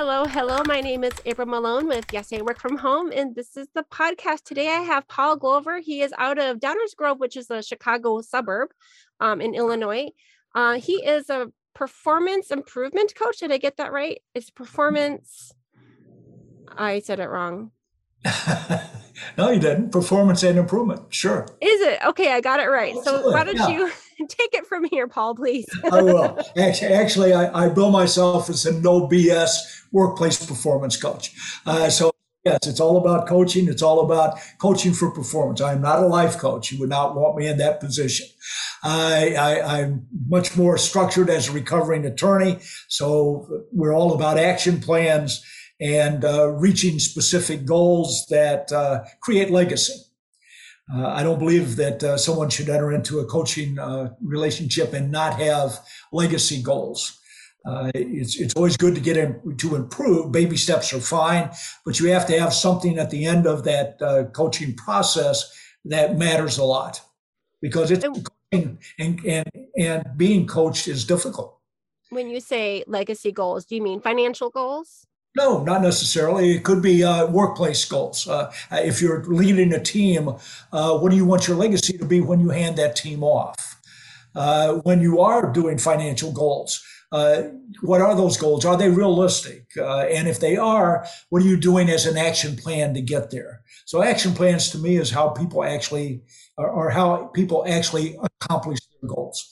Hello, hello. My name is April Malone with Yes I Work From Home, and this is the podcast. Today I have Paul Glover. He is out of Downers Grove, which is a Chicago suburb um, in Illinois. Uh, he is a performance improvement coach. Did I get that right? It's performance. I said it wrong. no, you didn't. Performance and improvement. Sure. Is it? Okay, I got it right. Absolutely. So why don't yeah. you take it from here, Paul, please? I will. Actually, actually I, I, bill myself as a no BS workplace performance coach. Uh, so yes, it's all about coaching. It's all about coaching for performance. I'm not a life coach. You would not want me in that position. I, I, I'm much more structured as a recovering attorney. So we're all about action plans and uh, reaching specific goals that uh, create legacy. Uh, I don't believe that uh, someone should enter into a coaching uh, relationship and not have legacy goals. Uh, it's, it's always good to get in, to improve. Baby steps are fine, but you have to have something at the end of that coaching process that matters a lot because it's and, and, and being coached is difficult. When you say legacy goals, do you mean financial goals? No, not necessarily. It could be uh, workplace goals. Uh, if you're leading a team, uh, what do you want your legacy to be when you hand that team off? Uh, when you are doing financial goals, uh, what are those goals? Are they realistic? Uh, and if they are, what are you doing as an action plan to get there? So, action plans to me is how people actually, or how people actually accomplish their goals.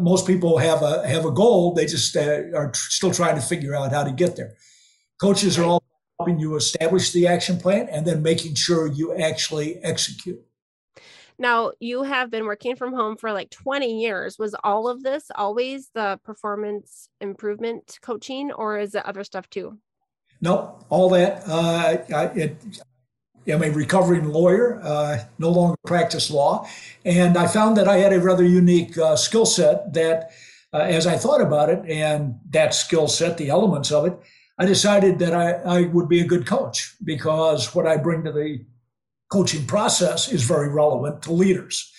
most people have a have a goal; they just are still trying to figure out how to get there. Coaches are all helping you establish the action plan and then making sure you actually execute. Now, you have been working from home for like 20 years. Was all of this always the performance improvement coaching, or is it other stuff too? No, all that. Uh, I, it, I'm a recovering lawyer, uh, no longer practice law. And I found that I had a rather unique uh, skill set that, uh, as I thought about it, and that skill set, the elements of it, I decided that I, I would be a good coach because what I bring to the coaching process is very relevant to leaders.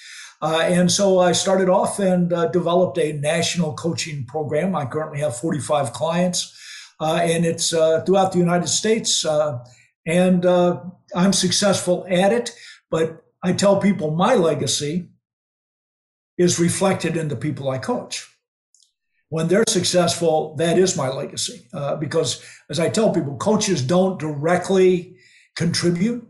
Uh, and so I started off and uh, developed a national coaching program. I currently have 45 clients, uh, and it's uh, throughout the United States. Uh, and uh, I'm successful at it, but I tell people my legacy is reflected in the people I coach when they're successful, that is my legacy. Uh, because as I tell people, coaches don't directly contribute,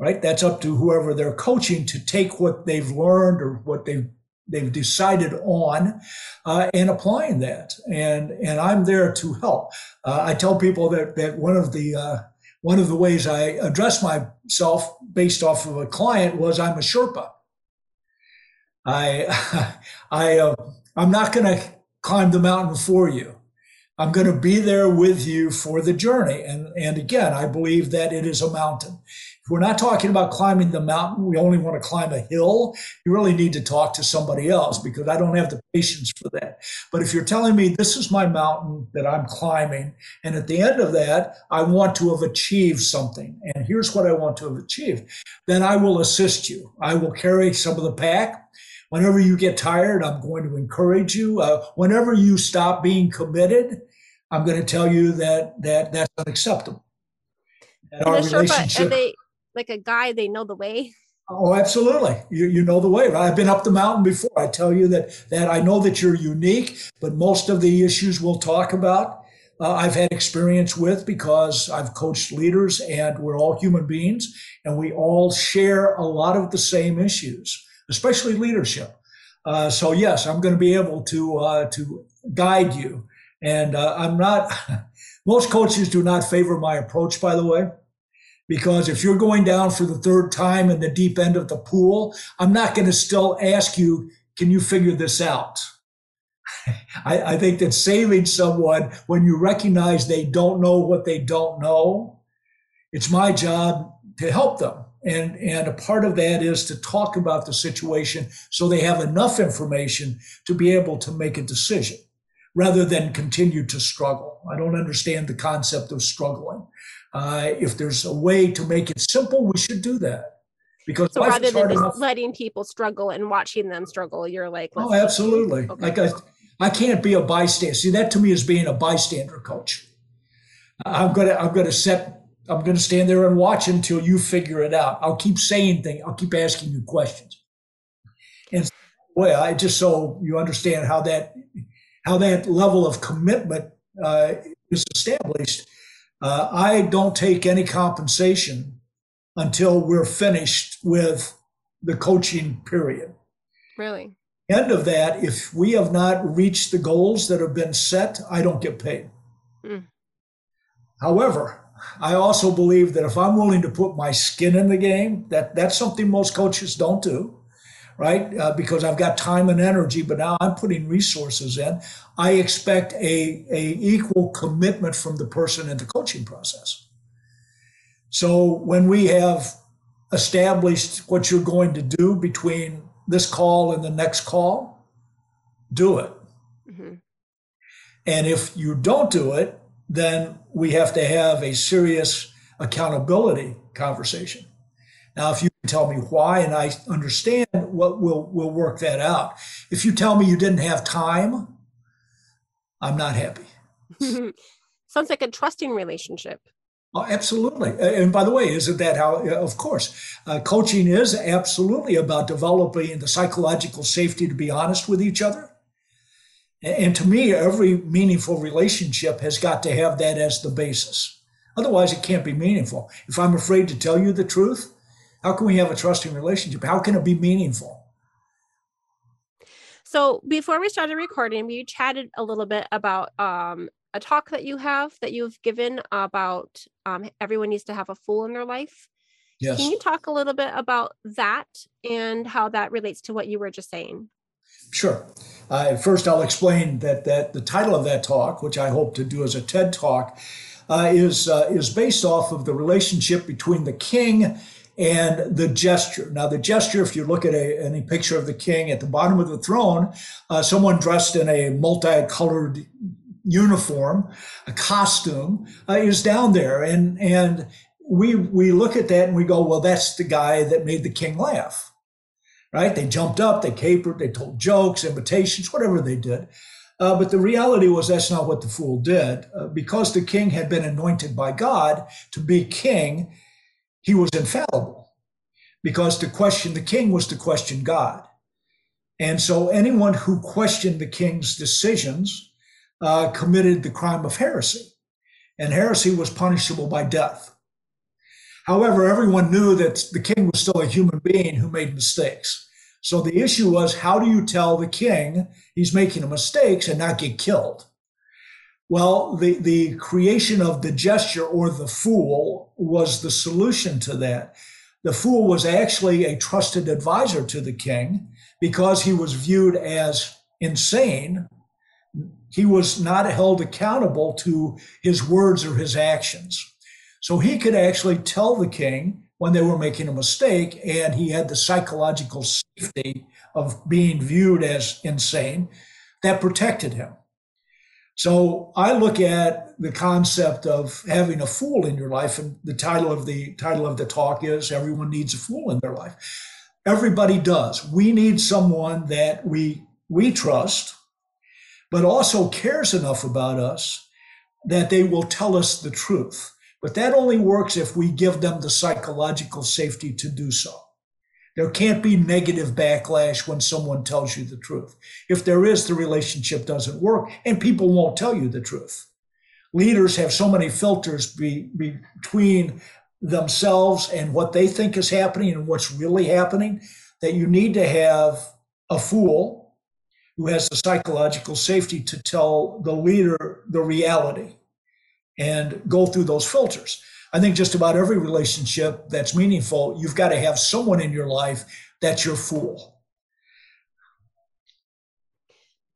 right? That's up to whoever they're coaching to take what they've learned or what they've they've decided on uh, and applying that. And and I'm there to help. Uh, I tell people that that one of the uh, one of the ways I address myself based off of a client was I'm a Sherpa. I I uh, I'm not going to climb the mountain for you. I'm going to be there with you for the journey. And, and again, I believe that it is a mountain. If we're not talking about climbing the mountain, we only want to climb a hill, you really need to talk to somebody else because I don't have the patience for that. But if you're telling me this is my mountain that I'm climbing, and at the end of that, I want to have achieved something, and here's what I want to have achieved, then I will assist you. I will carry some of the pack. Whenever you get tired, I'm going to encourage you. Uh, whenever you stop being committed, I'm going to tell you that that that's unacceptable. That our relationship, are they like a guy? They know the way. Oh, absolutely. You, you know the way. I've been up the mountain before. I tell you that that I know that you're unique, but most of the issues we'll talk about, uh, I've had experience with because I've coached leaders, and we're all human beings, and we all share a lot of the same issues especially leadership. Uh, so yes, I'm going to be able to uh, to guide you. And uh, I'm not. Most coaches do not favor my approach, by the way, because if you're going down for the third time in the deep end of the pool, I'm not going to still ask you, "Can you figure this out?" I, I think that saving someone when you recognize they don't know what they don't know, it's my job to help them and, and a part of that is to talk about the situation so they have enough information to be able to make a decision rather than continue to struggle. I don't understand the concept of struggling. Uh, if there's a way to make it simple, we should do that. Because so rather than just enough. letting people struggle and watching them struggle, you're like, oh, absolutely. Okay. Like I, I can't be a bystander. See, that to me is being a bystander coach. I'm gonna I'm gonna set I'm gonna stand there and watch until you figure it out. I'll keep saying things. I'll keep asking you questions. And well, I just so you understand how that how that level of commitment uh, is established. Uh, I don't take any compensation until we're finished with the coaching period. Really? End of that, if we have not reached the goals that have been set, I don't get paid. Mm. However, I also believe that if I'm willing to put my skin in the game, that that's something most coaches don't do, right? Uh, because I've got time and energy, but now I'm putting resources in. I expect a, a equal commitment from the person in the coaching process. So when we have established what you're going to do between this call and the next call, do it. Mm-hmm. And if you don't do it, then we have to have a serious accountability conversation. Now, if you tell me why and I understand what we'll we'll work that out. If you tell me you didn't have time, I'm not happy. Sounds like a trusting relationship. Oh, absolutely. And by the way, isn't that how, of course, uh, coaching is absolutely about developing the psychological safety to be honest with each other. And to me, every meaningful relationship has got to have that as the basis. Otherwise, it can't be meaningful. If I'm afraid to tell you the truth, how can we have a trusting relationship? How can it be meaningful? So before we started recording, we chatted a little bit about um, a talk that you have that you've given about um, everyone needs to have a fool in their life. Yes. Can you talk a little bit about that and how that relates to what you were just saying? Sure. Uh, first, I'll explain that that the title of that talk, which I hope to do as a TED talk, uh, is uh, is based off of the relationship between the king and the gesture. Now, the gesture, if you look at a, any picture of the king at the bottom of the throne, uh, someone dressed in a multicolored uniform, a costume, uh, is down there, and and we we look at that and we go, well, that's the guy that made the king laugh, right? They jumped up, they capered, they told jokes, imitations, whatever they did. Uh, but the reality was that's not what the fool did. Uh, because the king had been anointed by God to be king, he was infallible. Because to question the king was to question God. And so anyone who questioned the king's decisions uh, committed the crime of heresy, and heresy was punishable by death. However, everyone knew that the king was still a human being who made mistakes. So the issue was how do you tell the king he's making mistakes and not get killed? Well, the, the creation of the gesture or the fool was the solution to that. The fool was actually a trusted advisor to the king because he was viewed as insane he was not held accountable to his words or his actions. So he could actually tell the king when they were making a mistake, and he had the psychological safety of being viewed as insane that protected him. So I look at the concept of having a fool in your life, and the title of the title of the talk is "Everyone Needs a Fool in Their Life." Everybody does. We need someone that we we trust, but also cares enough about us that they will tell us the truth. But that only works if we give them the psychological safety to do so. There can't be negative backlash when someone tells you the truth. If there is, the relationship doesn't work and people won't tell you the truth. Leaders have so many filters be, be, between themselves and what they think is happening and what's really happening that you need to have a fool who has the psychological safety to tell the leader the reality and go through those filters. I think just about every relationship that's meaningful, you've got to have someone in your life that's your fool.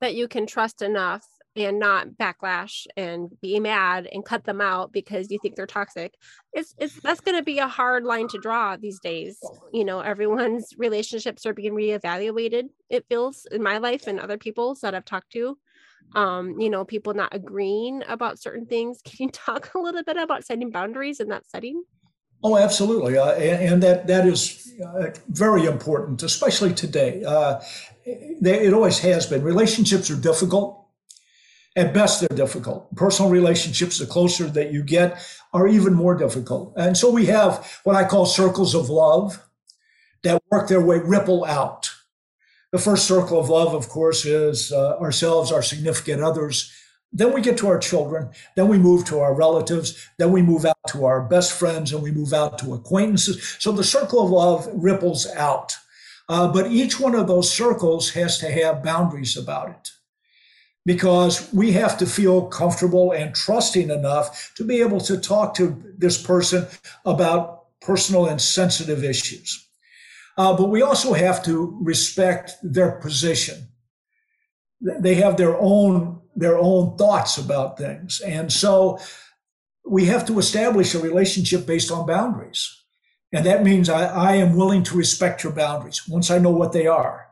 That you can trust enough and not backlash and be mad and cut them out because you think they're toxic it's, it's that's going to be a hard line to draw these days you know everyone's relationships are being reevaluated it feels in my life and other people's that i've talked to um you know people not agreeing about certain things can you talk a little bit about setting boundaries in that setting Oh, absolutely, uh, and, and, that that is uh, very important, especially today. Uh, it always has been. Relationships are difficult At best, they're difficult. Personal relationships, the closer that you get, are even more difficult. And so we have what I call circles of love that work their way, ripple out. The first circle of love, of course, is uh, ourselves, our significant others. Then we get to our children. Then we move to our relatives. Then we move out to our best friends and we move out to acquaintances. So the circle of love ripples out. Uh, but each one of those circles has to have boundaries about it because we have to feel comfortable and trusting enough to be able to talk to this person about personal and sensitive issues. Uh, but we also have to respect their position. They have their own their own thoughts about things, and so we have to establish a relationship based on boundaries. And that means I, I am willing to respect your boundaries once I know what they are.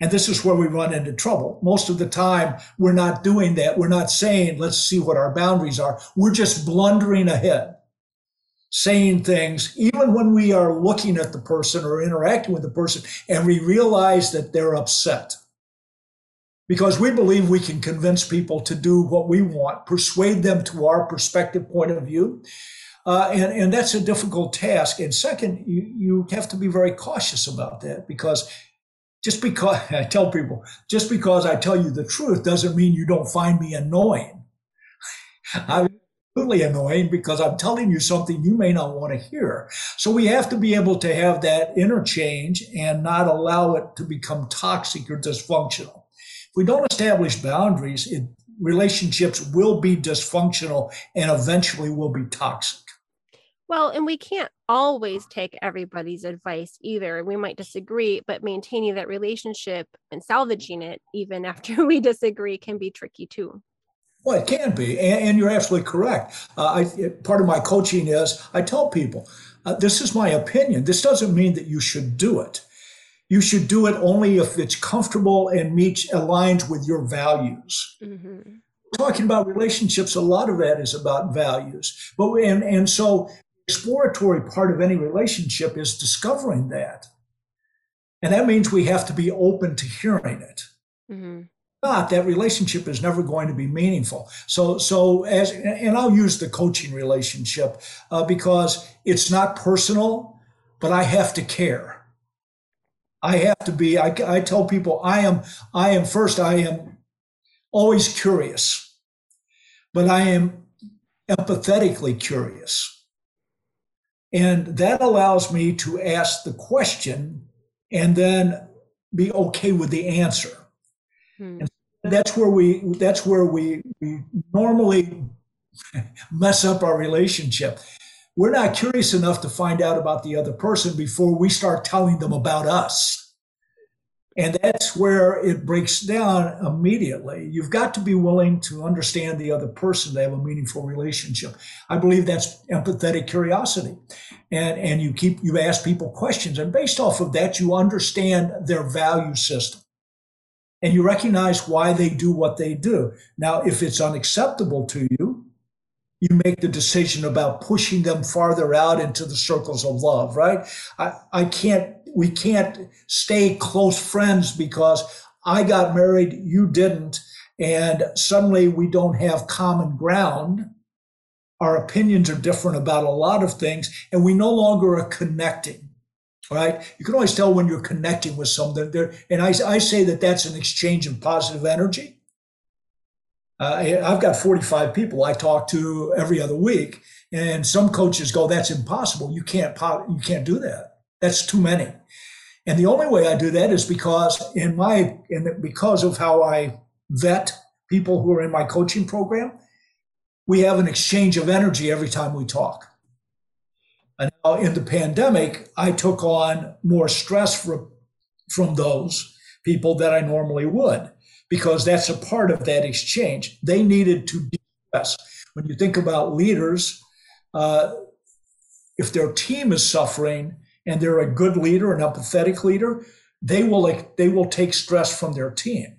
And this is where we run into trouble. Most of the time, we're not doing that. We're not saying, let's see what our boundaries are. We're just blundering ahead, saying things, even when we are looking at the person or interacting with the person, and we realize that they're upset. Because we believe we can convince people to do what we want, persuade them to our perspective point of view. Uh, and, and that's a difficult task. And second, you, you have to be very cautious about that because just because I tell people, just because I tell you the truth doesn't mean you don't find me annoying. I'm annoying because I'm telling you something you may not want to hear. So we have to be able to have that interchange and not allow it to become toxic or dysfunctional. If we don't establish boundaries, it, relationships will be dysfunctional and eventually will be toxic. Well, and we can't always take everybody's advice either. We might disagree, but maintaining that relationship and salvaging it even after we disagree can be tricky too. Well, it can be, and, and you're absolutely correct. Uh, I, part of my coaching is I tell people, uh, this is my opinion. This doesn't mean that you should do it. You should do it only if it's comfortable and meets aligns with your values. Mm-hmm. Talking about relationships, a lot of that is about values. But and and so exploratory part of any relationship is discovering that. And that means we have to be open to hearing it. Mm-hmm. Not that relationship is never going to be meaningful. So, so as and I'll use the coaching relationship uh, because it's not personal, but I have to care. I have to be. I, I tell people I am. I am first. I am always curious, but I am empathetically curious. And that allows me to ask the question and then be okay with the answer. Hmm. And that's where we that's where we, we normally mess up our relationship. We're not curious enough to find out about the other person before we start telling them about us. And that's where it breaks down immediately. You've got to be willing to understand the other person to have a meaningful relationship. I believe that's empathetic curiosity. And, and you keep, you ask people questions and based off of that, you understand their value system and you recognize why they do what they do. Now, if it's unacceptable to you, you make the decision about pushing them farther out into the circles of love, right? I, I can't we can't stay close friends because I got married, you didn't, and suddenly we don't have common ground. Our opinions are different about a lot of things, and we no longer are connecting. Right? You can always tell when you're connecting with someone. There, and I, I say that that's an exchange of positive energy. Uh, I've got 45 people I talk to every other week, and some coaches go, "That's impossible. You can't you can't do that." That's too many. And the only way I do that is because in my in because of how I vet people who are in my coaching program, we have an exchange of energy every time we talk. And now in the pandemic, I took on more stress from, from those people that I normally would, because that's a part of that exchange. They needed to de-stress. When you think about leaders, uh, if their team is suffering, and they're a good leader, an empathetic leader, they will like they will take stress from their team.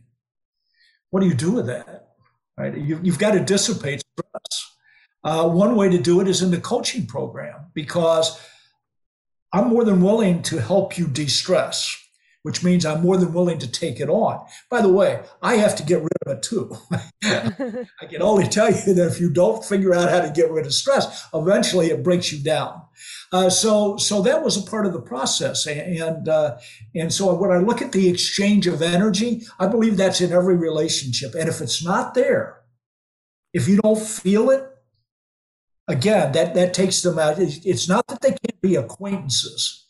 What do you do with that? Right? You, have got to dissipate stress. Uh, one way to do it is in the coaching program because I'm more than willing to help you de-stress, which means I'm more than willing to take it on. By the way, I have to get rid of it too. I can only tell you that if you don't figure out how to get rid of stress, eventually it breaks you down. Uh, so, so that was a part of the process, and uh, and so when I look at the exchange of energy, I believe that's in every relationship. And if it's not there, if you don't feel it, again, that that takes them out. It's not that they can't be acquaintances,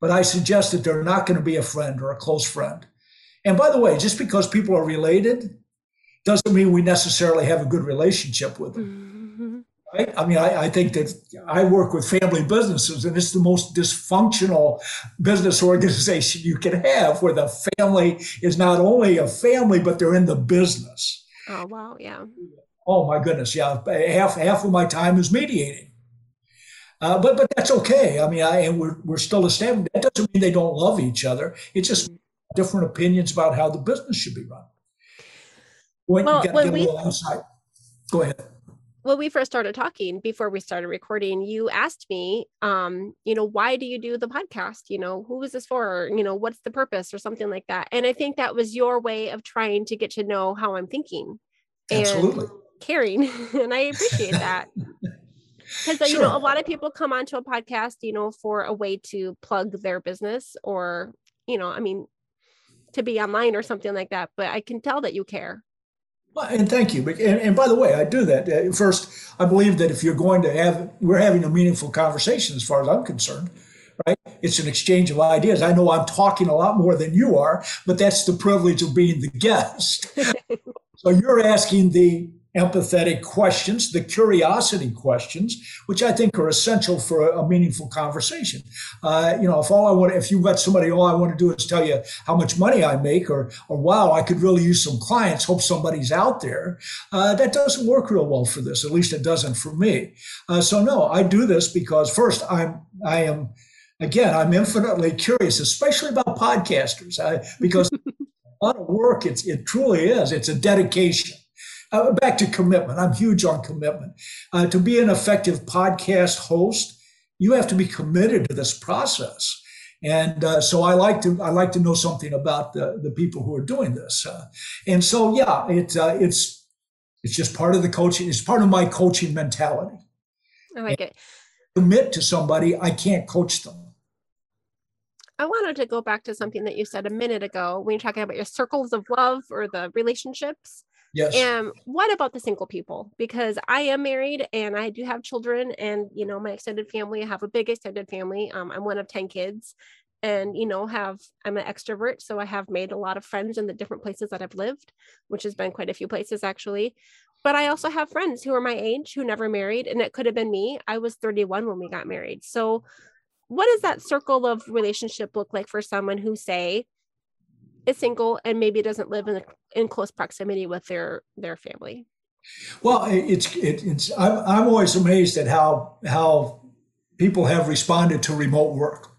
but I suggest that they're not going to be a friend or a close friend. And by the way, just because people are related doesn't mean we necessarily have a good relationship with them. Mm-hmm. Right? I mean, I, I, think that I work with family businesses, and it's the most dysfunctional business organization you can have, where the family is not only a family, but they're in the business. Oh wow, yeah. Oh my goodness, yeah. Half half of my time is mediating. Uh, but but that's okay. I mean, I and we're we're still established. That doesn't mean they don't love each other. It's just different opinions about how the business should be run. When well, you got to get we, a little outside. Go ahead when we first started talking before we started recording you asked me um you know why do you do the podcast you know who is this for you know what's the purpose or something like that and i think that was your way of trying to get to know how i'm thinking Absolutely. Caring and i appreciate that because sure. you know a lot of people come onto a podcast you know for a way to plug their business or you know i mean to be online or something like that but i can tell that you care well, and thank you. And, and, by the way, I do that. Uh, first, I believe that if you're going to have, we're having a meaningful conversation as far as I'm concerned, right? It's an exchange of ideas. I know I'm talking a lot more than you are, but that's the privilege of being the guest. so you're asking the empathetic questions, the curiosity questions, which I think are essential for a, a meaningful conversation. Uh, you know, if all I want, if you've got somebody, all I want to do is tell you how much money I make, or, or wow, I could really use some clients. Hope somebody's out there. Uh, that doesn't work real well for this. At least it doesn't for me. Uh, so no, I do this because first, I'm I am again, I'm infinitely curious, especially about podcasters, I, because a lot of work. It's it truly is. It's a dedication. Uh, back to commitment. I'm huge on commitment. Uh, to be an effective podcast host, you have to be committed to this process. And uh, so I like to I like to know something about the, the people who are doing this. Uh, and so yeah, it, uh, it's it's just part of the coaching. It's part of my coaching mentality. I like and it. Commit to somebody, I can't coach them. I wanted to go back to something that you said a minute ago when you're talking about your circles of love or the relationships. Yes. And what about the single people? Because I am married and I do have children, and you know, my extended family, I have a big extended family. Um, I'm one of 10 kids and you know have i'm an extrovert so i have made a lot of friends in the different places that i've lived which has been quite a few places actually but i also have friends who are my age who never married and it could have been me i was 31 when we got married so what does that circle of relationship look like for someone who say is single and maybe doesn't live in, in close proximity with their their family. Well it's it, it's I'm, I'm always amazed at how how people have responded to remote work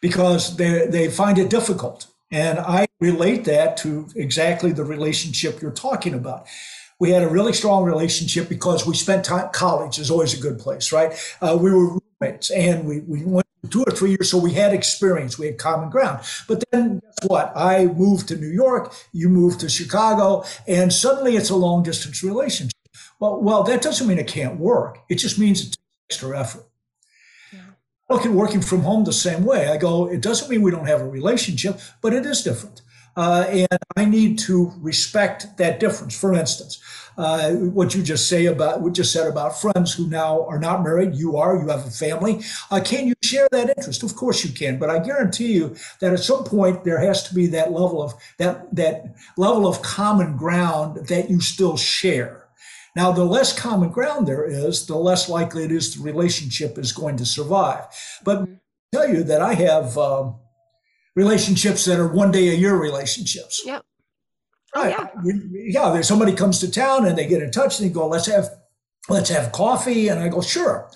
because they they find it difficult. And i relate that to exactly the relationship you're talking about. We had a really strong relationship because we spent time college is always a good place right? Uh, we were roommates and we, we went two or three years. So we had experience, we had common ground. But then guess what? I moved to New York, you moved to Chicago, and suddenly it's a long distance relationship. Well, well, that doesn't mean it can't work. It just means it takes extra effort. Yeah. I look at working from home the same way. I go, it doesn't mean we don't have a relationship, but it is different. Uh, and I need to respect that difference. For instance, uh, what you just say about what just said about friends who now are not married. You are. You have a family. Uh, can you share that interest? Of course you can. But I guarantee you that at some point there has to be that level of that that level of common ground that you still share. Now, the less common ground there is, the less likely it is the relationship is going to survive. But mm-hmm. I tell you that I have. Um, relationships that are one day a year relationships. Yep. Oh, yeah. yeah. There's somebody comes to town and they get in touch and they go, let's have, let's have coffee. And I go, sure.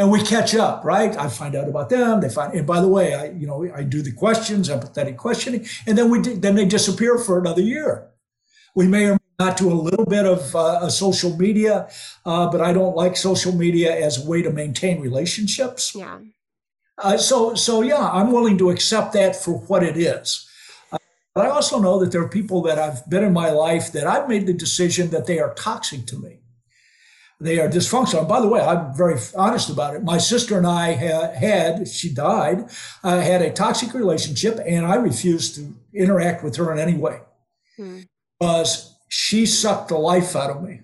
And we catch up, right? I find out about them. They find, and by the way, I, you know, I do the questions, empathetic questioning, and then we, then they disappear for another year. We may or may not do a little bit of uh, social media, uh, but I don't like social media as a way to maintain relationships. Yeah. Uh, so, so yeah, I'm willing to accept that for what it is. Uh, But I also know that there are people that I've been in my life that I've made the decision that they are toxic to me. They are dysfunctional. And by the way, I'm very honest about it. My sister and I had, had she died, uh, had a toxic relationship, and I refused to interact with her in any way hmm. because she sucked the life out of me.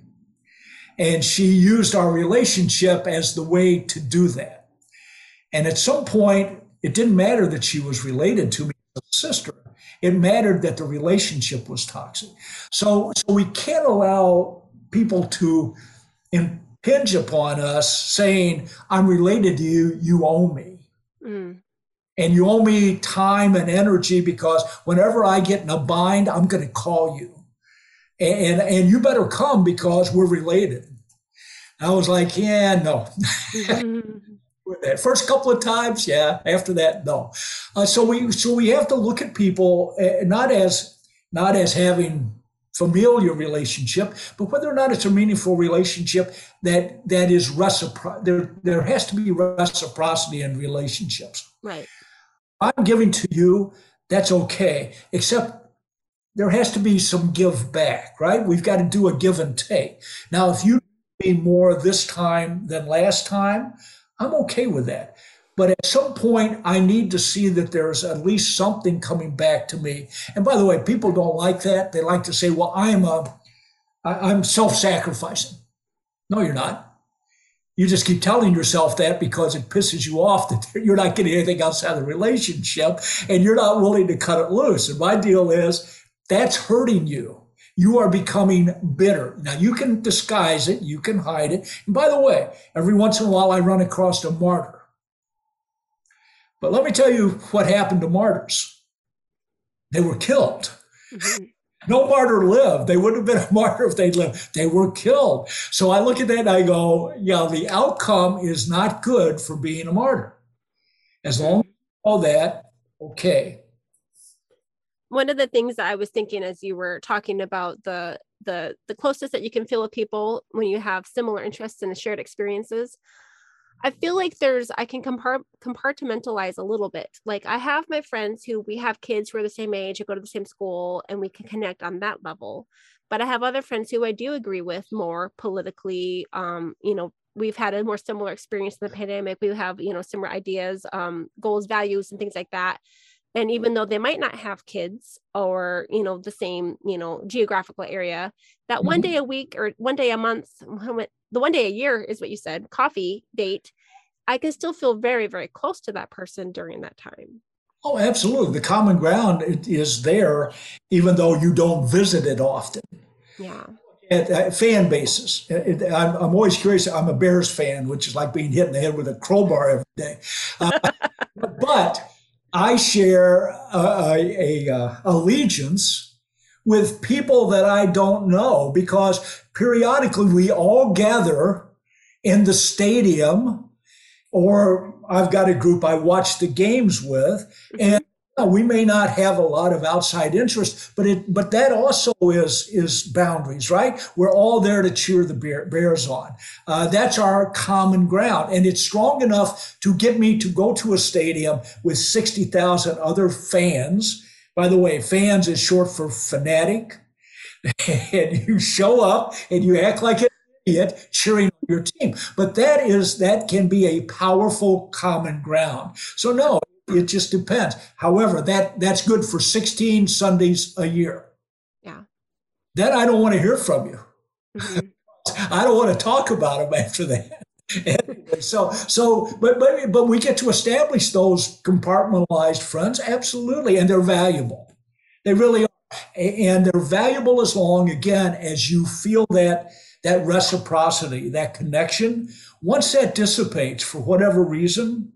And she used our relationship as the way to do that. And at some point, it didn't matter that she was related to me as a sister. It mattered that the relationship was toxic. So, so we can't allow people to impinge upon us saying, I'm related to you, you owe me. Mm. And you owe me time and energy because whenever I get in a bind, I'm going to call you. And, and you better come because we're related. I was like, yeah, no. that first couple of times, yeah. After that, no. Uh, so we so we have to look at people uh, not as not as having familiar relationship, but whether or not it's a meaningful relationship that that is reciprocal. There there has to be reciprocity in relationships. Right. I'm giving to you. That's okay, except there has to be some give back, right? We've got to do a give and take. Now, if you be more this time than last time, I'm okay with that. But at some point, I need to see that there's at least something coming back to me. And by the way, people don't like that. They like to say, "Well, I'm a, I'm self-sacrificing." No, you're not. You just keep telling yourself that because it pisses you off that you're not getting anything outside of the relationship, and you're not willing to cut it loose. And my deal is that's hurting you. You are becoming bitter. Now you can disguise it, you can hide it. And by the way, every once in a while I run across a martyr but let me tell you what happened to martyrs. They were killed. Mm-hmm. No martyr lived. They wouldn't have been a martyr if they'd lived. They were killed. So I look at that and I go, yeah, the outcome is not good for being a martyr. As long as you know that, okay. One of the things that I was thinking as you were talking about the the the closest that you can feel with people when you have similar interests and shared experiences I feel like there's I can compartmentalize a little bit. Like I have my friends who we have kids who are the same age, who go to the same school, and we can connect on that level. But I have other friends who I do agree with more politically. Um, you know, we've had a more similar experience in the pandemic. We have you know similar ideas, um, goals, values, and things like that. And even though they might not have kids or you know the same you know geographical area, that mm-hmm. one day a week or one day a month the one day a year is what you said, coffee date, I can still feel very, very close to that person during that time. Oh, absolutely. The common ground is there, even though you don't visit it often. Yeah. At, fan bases. It, I'm, I'm, always curious. I'm a Bears fan, which is like being hit in the head with a crowbar every day. Uh, but I share a, a, a uh, allegiance with people that I don't know because periodically we all gather in the stadium or I've got a group I watch the games with mm-hmm. and we may not have a lot of outside interest, but it but that also is is boundaries, right? We're all there to cheer the Bears on. Uh, that's our common ground, and it's strong enough to get me to go to a stadium with sixty thousand other fans by the way, fans is short for fanatic. and you show up and you act like an idiot cheering your team. But that is that can be a powerful common ground. So no, it just depends. However, that that's good for 16 Sundays a year. Yeah. Then I don't want to hear from you. Mm-hmm. I don't want to talk about them after that anyway, so so but but but we get to establish those compartmentalized friends absolutely and they're valuable they really are and they're valuable as long again as you feel that that reciprocity that connection once that dissipates for whatever reason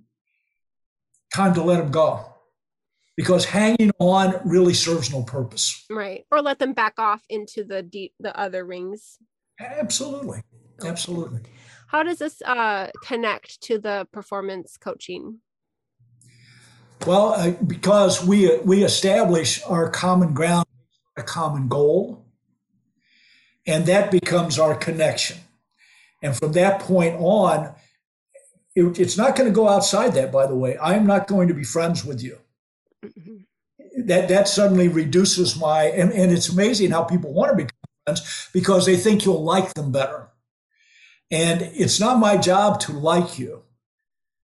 time to let them go. Because hanging on really serves no purpose. Right. Or let them back off into the deep the other rings. Absolutely. Absolutely. How does this uh, connect to the performance coaching? Well, uh, because we we establish our common ground, a common goal, and that becomes our connection. And from that point on, it, it's not going to go outside that. By the way, I am not going to be friends with you. Mm-hmm. that that suddenly reduces my and, and it's amazing how people want to become friends because they think you'll like them better. And it's not my job to like you.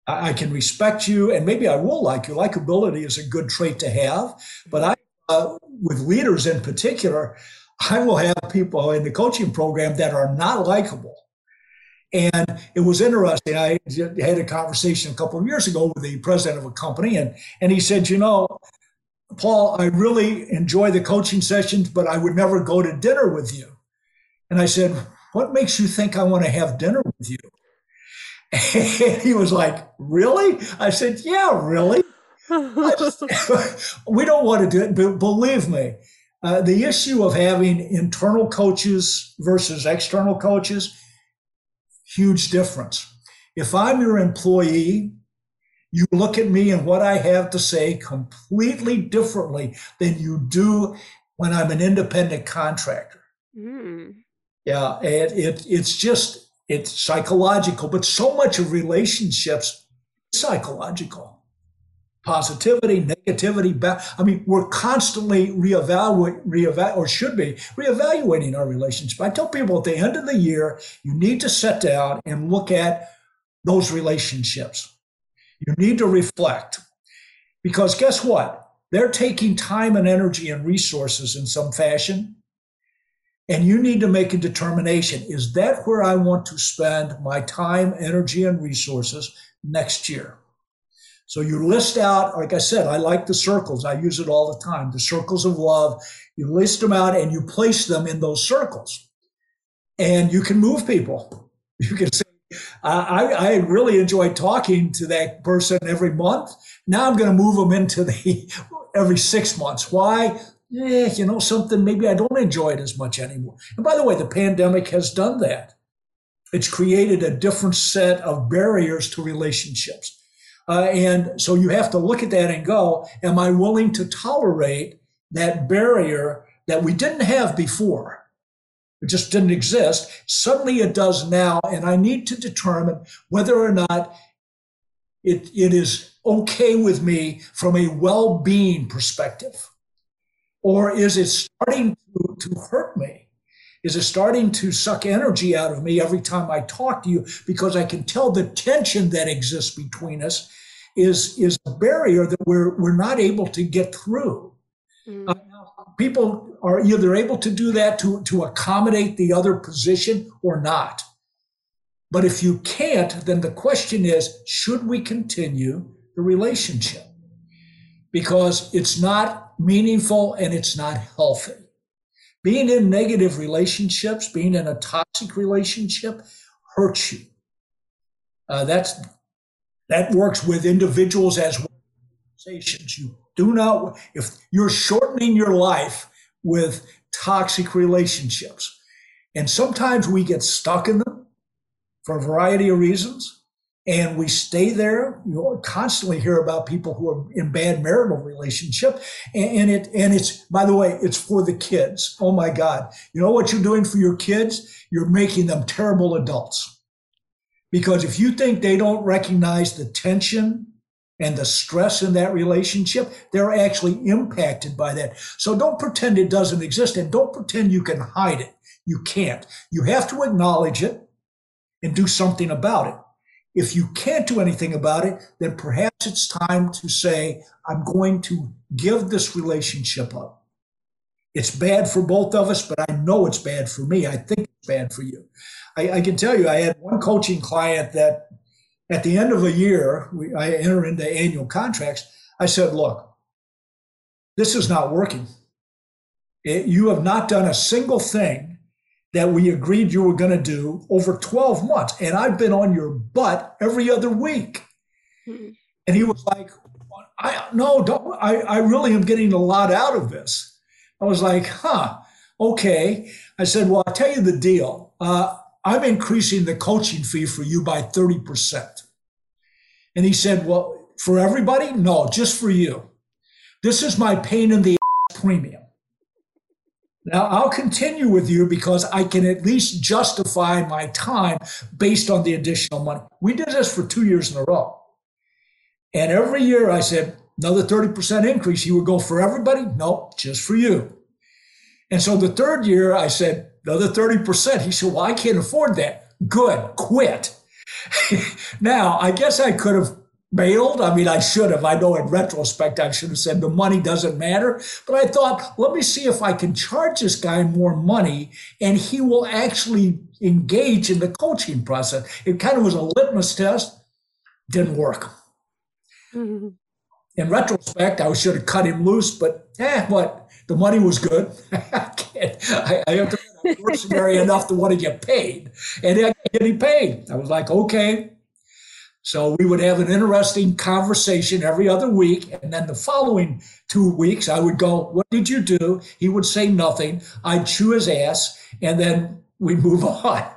I, I can respect you and maybe I will like you. Likability is a good trait to have, but I uh, with leaders in particular, I will have people in the coaching program that are not likable. And it was interesting. I had a conversation a couple of years ago with the president of a company, and, and he said, You know, Paul, I really enjoy the coaching sessions, but I would never go to dinner with you. And I said, What makes you think I want to have dinner with you? And he was like, Really? I said, Yeah, really. Just, we don't want to do it, but believe me, uh, the issue of having internal coaches versus external coaches, huge difference. If I'm your employee, you look at me and what I have to say completely differently than you do when I'm an independent contractor. Mm. Yeah, it, it, it's just, it's psychological, but so much of relationships psychological positivity, negativity. I mean, we're constantly reevaluate, reevaluate, or should be reevaluating our relationship. I tell people at the end of the year, you need to sit down and look at those relationships. You need to reflect because guess what? They're taking time and energy and resources in some fashion. And you need to make a determination. Is that where I want to spend my time, energy, and resources next year? So you list out, like I said, I like the circles. I use it all the time. The circles of love. You list them out and you place them in those circles. And you can move people. You can say, I, I really enjoy talking to that person every month. Now I'm going to move them into the every six months. Why? Eh, you know, something maybe I don't enjoy it as much anymore. And by the way, the pandemic has done that. It's created a different set of barriers to relationships. Uh, and so you have to look at that and go, am I willing to tolerate that barrier that we didn't have before? It just didn't exist. Suddenly it does now. And I need to determine whether or not it, it is okay with me from a well being perspective. Or is it starting to, to hurt me? Is it starting to suck energy out of me every time I talk to you because I can tell the tension that exists between us is is a barrier that we're we're not able to get through. Mm. Uh, people are either able to do that to to accommodate the other position or not. But if you can't, then the question is, should we continue the relationship? Because it's not meaningful and it's not healthy. Being in negative relationships, being in a toxic relationship hurts you. Uh, that's that works with individuals as well as organizations. You do not, if you're shortening your life with toxic relationships, and sometimes we get stuck in them for a variety of reasons, and we stay there. You constantly hear about people who are in bad marital relationship, and it and it's by the way, it's for the kids. Oh my God! You know what you're doing for your kids? You're making them terrible adults. Because if you think they don't recognize the tension and the stress in that relationship, they're actually impacted by that. So don't pretend it doesn't exist and don't pretend you can hide it. You can't. You have to acknowledge it and do something about it. If you can't do anything about it, then perhaps it's time to say, I'm going to give this relationship up. It's bad for both of us, but I know it's bad for me. I think it's bad for you. I, I, can tell you, I had one coaching client that at the end of a year, we, I enter into annual contracts. I said, look, this is not working. It, you have not done a single thing that we agreed you were going to do over 12 months. And I've been on your butt every other week. Mm-hmm. And he was like, I no, don't, I, I really am getting a lot out of this. I was like, huh, okay. I said, well, I'll tell you the deal. Uh, I'm increasing the coaching fee for you by 30%. And he said, Well, for everybody? No, just for you. This is my pain in the premium. Now, I'll continue with you because I can at least justify my time based on the additional money. We did this for two years in a row. And every year I said, Another 30% increase. He would go for everybody? Nope, just for you. And so the third year, I said, another 30%. He said, well, I can't afford that. Good, quit. now, I guess I could have bailed. I mean, I should have. I know in retrospect, I should have said the money doesn't matter. But I thought, let me see if I can charge this guy more money and he will actually engage in the coaching process. It kind of was a litmus test. Didn't work. Mm-hmm. In retrospect, I should have cut him loose, but eh, what? The money was good. I, I, have to be mercenary enough to want to get paid. And I getting paid. I was like, okay, so we would have an interesting conversation every other week. And then the following two weeks, I would go, What did you do? He would say nothing. I'd chew his ass. And then we'd move on.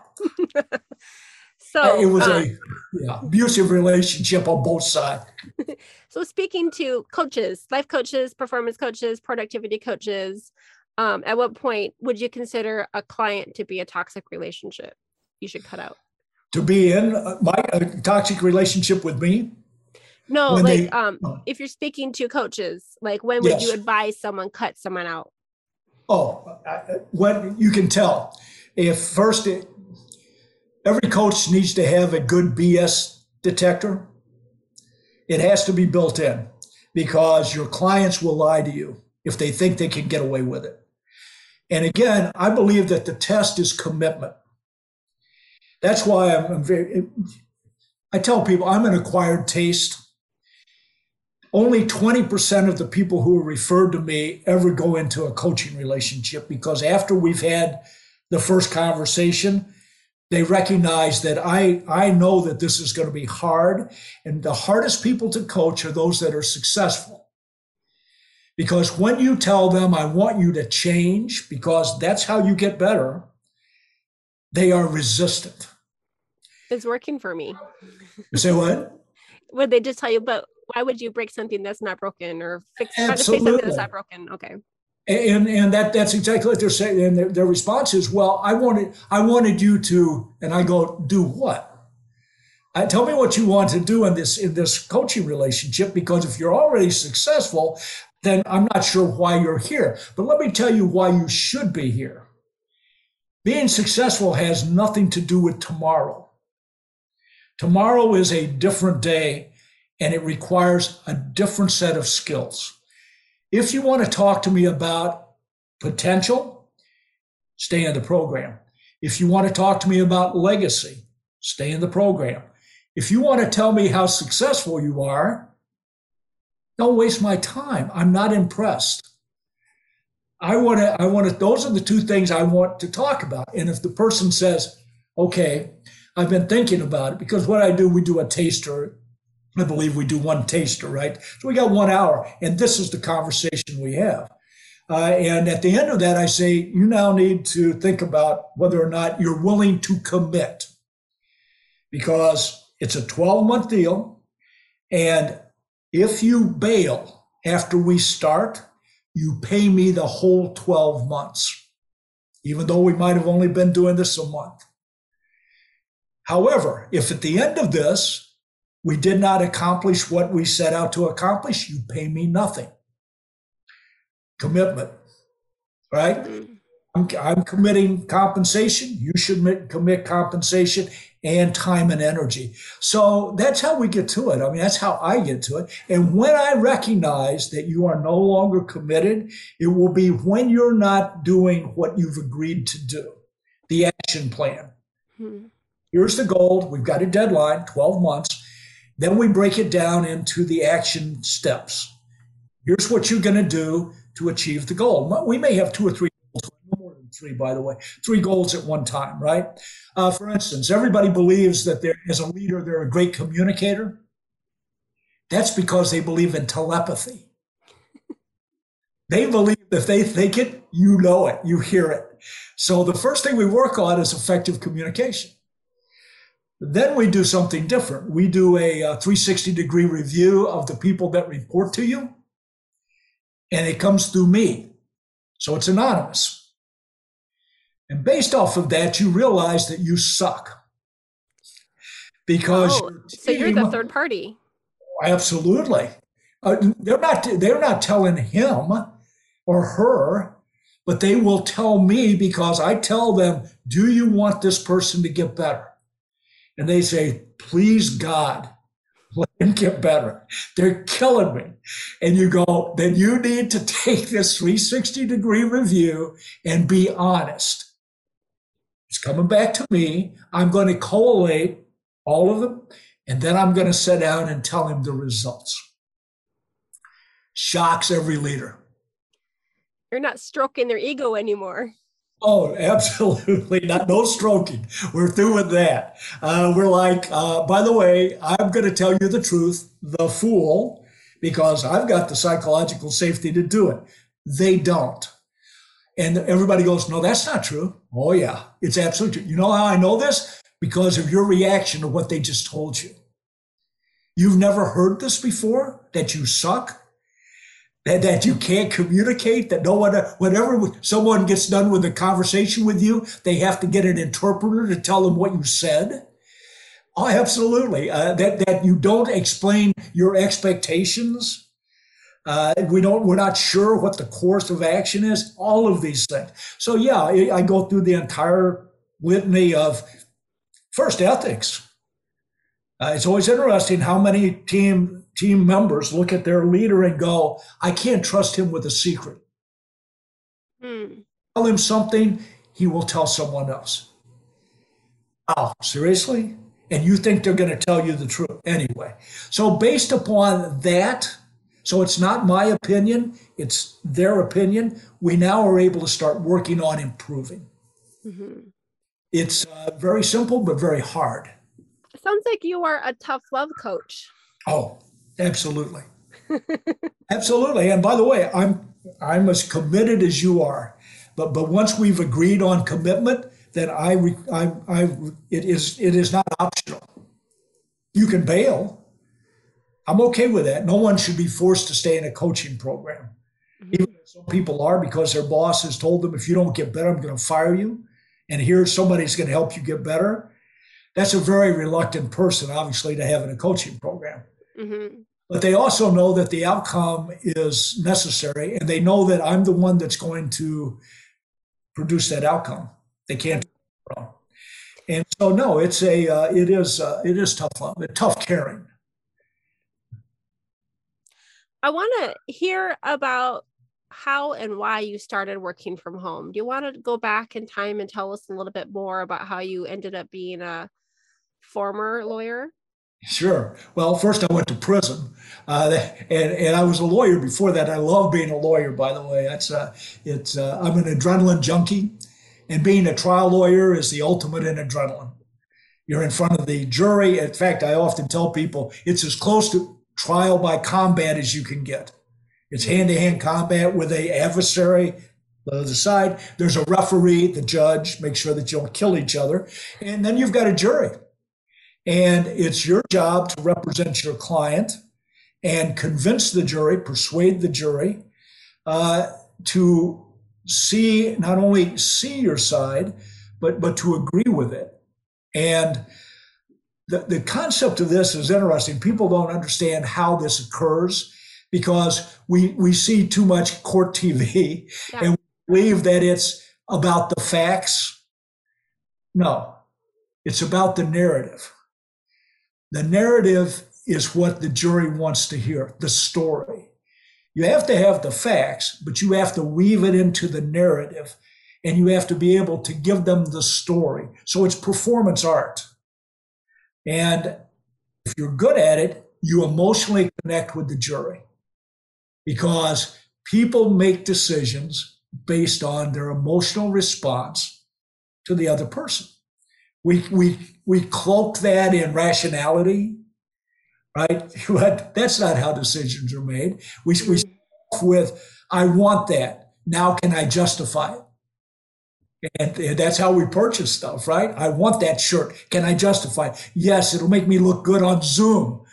so it was uh, a yeah, abusive relationship on both sides. so speaking to coaches, life coaches, performance coaches, productivity coaches, um, at what point would you consider a client to be a toxic relationship you should cut out? To be in my toxic relationship with me? No, like they, um, oh. if you're speaking to coaches, like when would yes. you advise someone cut someone out? Oh, when you can tell, if first it, every coach needs to have a good BS detector. It has to be built in because your clients will lie to you if they think they can get away with it. And again, I believe that the test is commitment. That's why I'm, I'm very, I tell people I'm an acquired taste. Only 20% of the people who are referred to me ever go into a coaching relationship because after we've had the first conversation, they recognize that I, I know that this is going to be hard. And the hardest people to coach are those that are successful. Because when you tell them, I want you to change because that's how you get better, they are resistant. It's working for me. You say what? Would they just tell you, but why would you break something that's not broken or fix something that's not broken? Okay. And and that that's exactly what they're saying. And their, their response is, well, I wanted I wanted you to, and I go, do what? I, tell me what you want to do in this in this coaching relationship because if you're already successful, then I'm not sure why you're here. But let me tell you why you should be here. Being successful has nothing to do with tomorrow. Tomorrow is a different day and it requires a different set of skills. If you want to talk to me about potential, stay in the program. If you want to talk to me about legacy, stay in the program. If you want to tell me how successful you are, don't waste my time. I'm not impressed. I want to, I want to, those are the two things I want to talk about. And if the person says, okay, I've been thinking about it because what I do, we do a taster. I believe we do one taster, right? So we got one hour, and this is the conversation we have. Uh, and at the end of that, I say, you now need to think about whether or not you're willing to commit because it's a 12 month deal. And if you bail after we start, you pay me the whole 12 months, even though we might have only been doing this a month. However, if at the end of this, we did not accomplish what we set out to accomplish, you pay me nothing. Commitment, right? Mm-hmm. I'm, I'm committing compensation. You should commit compensation and time and energy. So that's how we get to it. I mean, that's how I get to it. And when I recognize that you are no longer committed, it will be when you're not doing what you've agreed to do, the action plan. Hmm. Here's the goal. We've got a deadline, 12 months. Then we break it down into the action steps. Here's what you're going to do to achieve the goal. We may have two or three goals, no more than three, by the way, three goals at one time, right? Uh, for instance, everybody believes that they're, as a leader, they're a great communicator. That's because they believe in telepathy. they believe if they think it, you know it, you hear it. So the first thing we work on is effective communication. Then we do something different. We do a, a 360 degree review of the people that report to you, and it comes through me. So it's anonymous. And based off of that, you realize that you suck. Because oh, so you're the third party. Absolutely. Uh, they're not they're not telling him or her, but they will tell me because I tell them, "Do you want this person to get better?" And they say, "Please God, let him get better. They're killing me." And you go, "Then you need to take this 360 degree review and be honest." It's coming back to me. I'm going to collate all of them, and then I'm going to sit down and tell him the results. Shocks every leader. You're not stroking their ego anymore. Oh, absolutely not. No stroking. We're through with that. Uh, we're like, uh, by the way, I'm going to tell you the truth, the fool, because I've got the psychological safety to do it. They don't. And everybody goes, no, that's not true. Oh, yeah, it's absolutely true. You know how I know this? Because of your reaction to what they just told you. You've never heard this before that you suck, that, that you can't communicate, that no one, whenever someone gets done with a conversation with you, they have to get an interpreter to tell them what you said. Oh, absolutely. Uh, that, that you don't explain your expectations uh, we don't, we're not sure what the course of action is, all of these things. So, yeah, I, go through the entire litany of first ethics. Uh, it's always interesting how many team team members look at their leader and go, "I can't trust him with a secret." Hmm. Tell him something, he will tell someone else. Oh, seriously? And you think they're going to tell you the truth anyway? So, based upon that, so it's not my opinion, it's their opinion. We now are able to start working on improving. Mm-hmm. It's uh, very simple, but very hard. sounds like you are a tough love coach. Oh, absolutely. absolutely. And by the way, I'm I'm as committed as you are. But but once we've agreed on commitment, then I I, I it is it is not optional. You can bail, I'm okay with that. No one should be forced to stay in a coaching program. Mm-hmm. Even some people are because their boss has told them, if you don't get better, I'm going to fire you. And here somebody's going to help you get better. That's a very reluctant person, obviously, to have in a coaching program. Mm-hmm. But they also know that the outcome is necessary, and they know that I'm the one that's going to produce that outcome. They can't. And so, no, it's a, uh, it is, uh, it is tough love, tough caring. I want to hear about how and why you started working from home. Do you want to go back in time and tell us a little bit more about how you ended up being a former lawyer? Sure. Well, first I went to prison, uh, and and I was a lawyer before that. I love being a lawyer, by the way. That's uh, it's uh, I'm an adrenaline junkie, and being a trial lawyer is the ultimate in adrenaline. You're in front of the jury. In fact, I often tell people it's as close to trial by combat as you can get. It's hand to hand combat with a adversary the other side. There's a referee, the judge, make sure that you don't kill each other. And then you've got a jury. And it's your job to represent your client and convince the jury, persuade the jury uh, to see, not only see your side, but, but to agree with it. And the, the concept of this is interesting. People don't understand how this occurs because we we see too much court TV yeah. and believe that it's about the facts. No, it's about the narrative. The narrative is what the jury wants to hear, the story. You have to have the facts, but you have to weave it into the narrative and you have to be able to give them the story. So it's performance art. And if you're good at it, you emotionally connect with the jury because people make decisions based on their emotional response to the other person. We, we, we cloak that in rationality, right? But that's not how decisions are made. We, we with, I want that. Now can I justify it? And that's how we purchase stuff, right? I want that shirt. Can I justify? It? Yes, it'll make me look good on Zoom.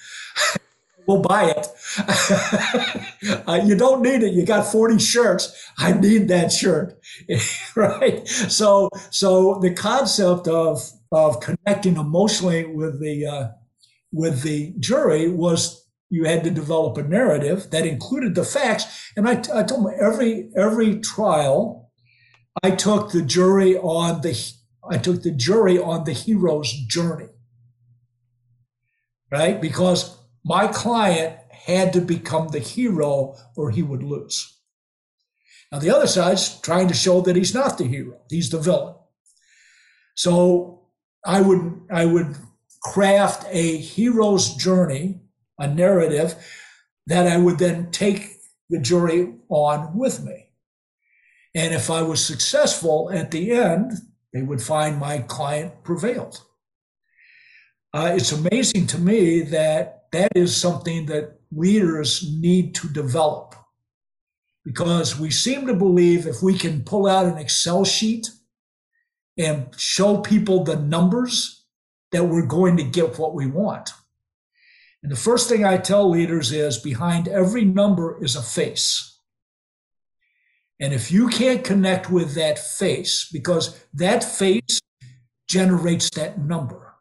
we'll buy it. uh, you don't need it. You got 40 shirts. I need that shirt. right? So, so the concept of, of connecting emotionally with the, uh, with the jury was you had to develop a narrative that included the facts. And I, I told them every every trial, I took the jury on the I took the jury on the hero's journey. Right? Because my client had to become the hero or he would lose. Now the other side's trying to show that he's not the hero, he's the villain. So I would I would craft a hero's journey, a narrative that I would then take the jury on with me. And if I was successful at the end, they would find my client prevailed. Uh, it's amazing to me that that is something that leaders need to develop because we seem to believe if we can pull out an Excel sheet and show people the numbers, that we're going to get what we want. And the first thing I tell leaders is behind every number is a face. And if you can't connect with that face, because that face generates that number.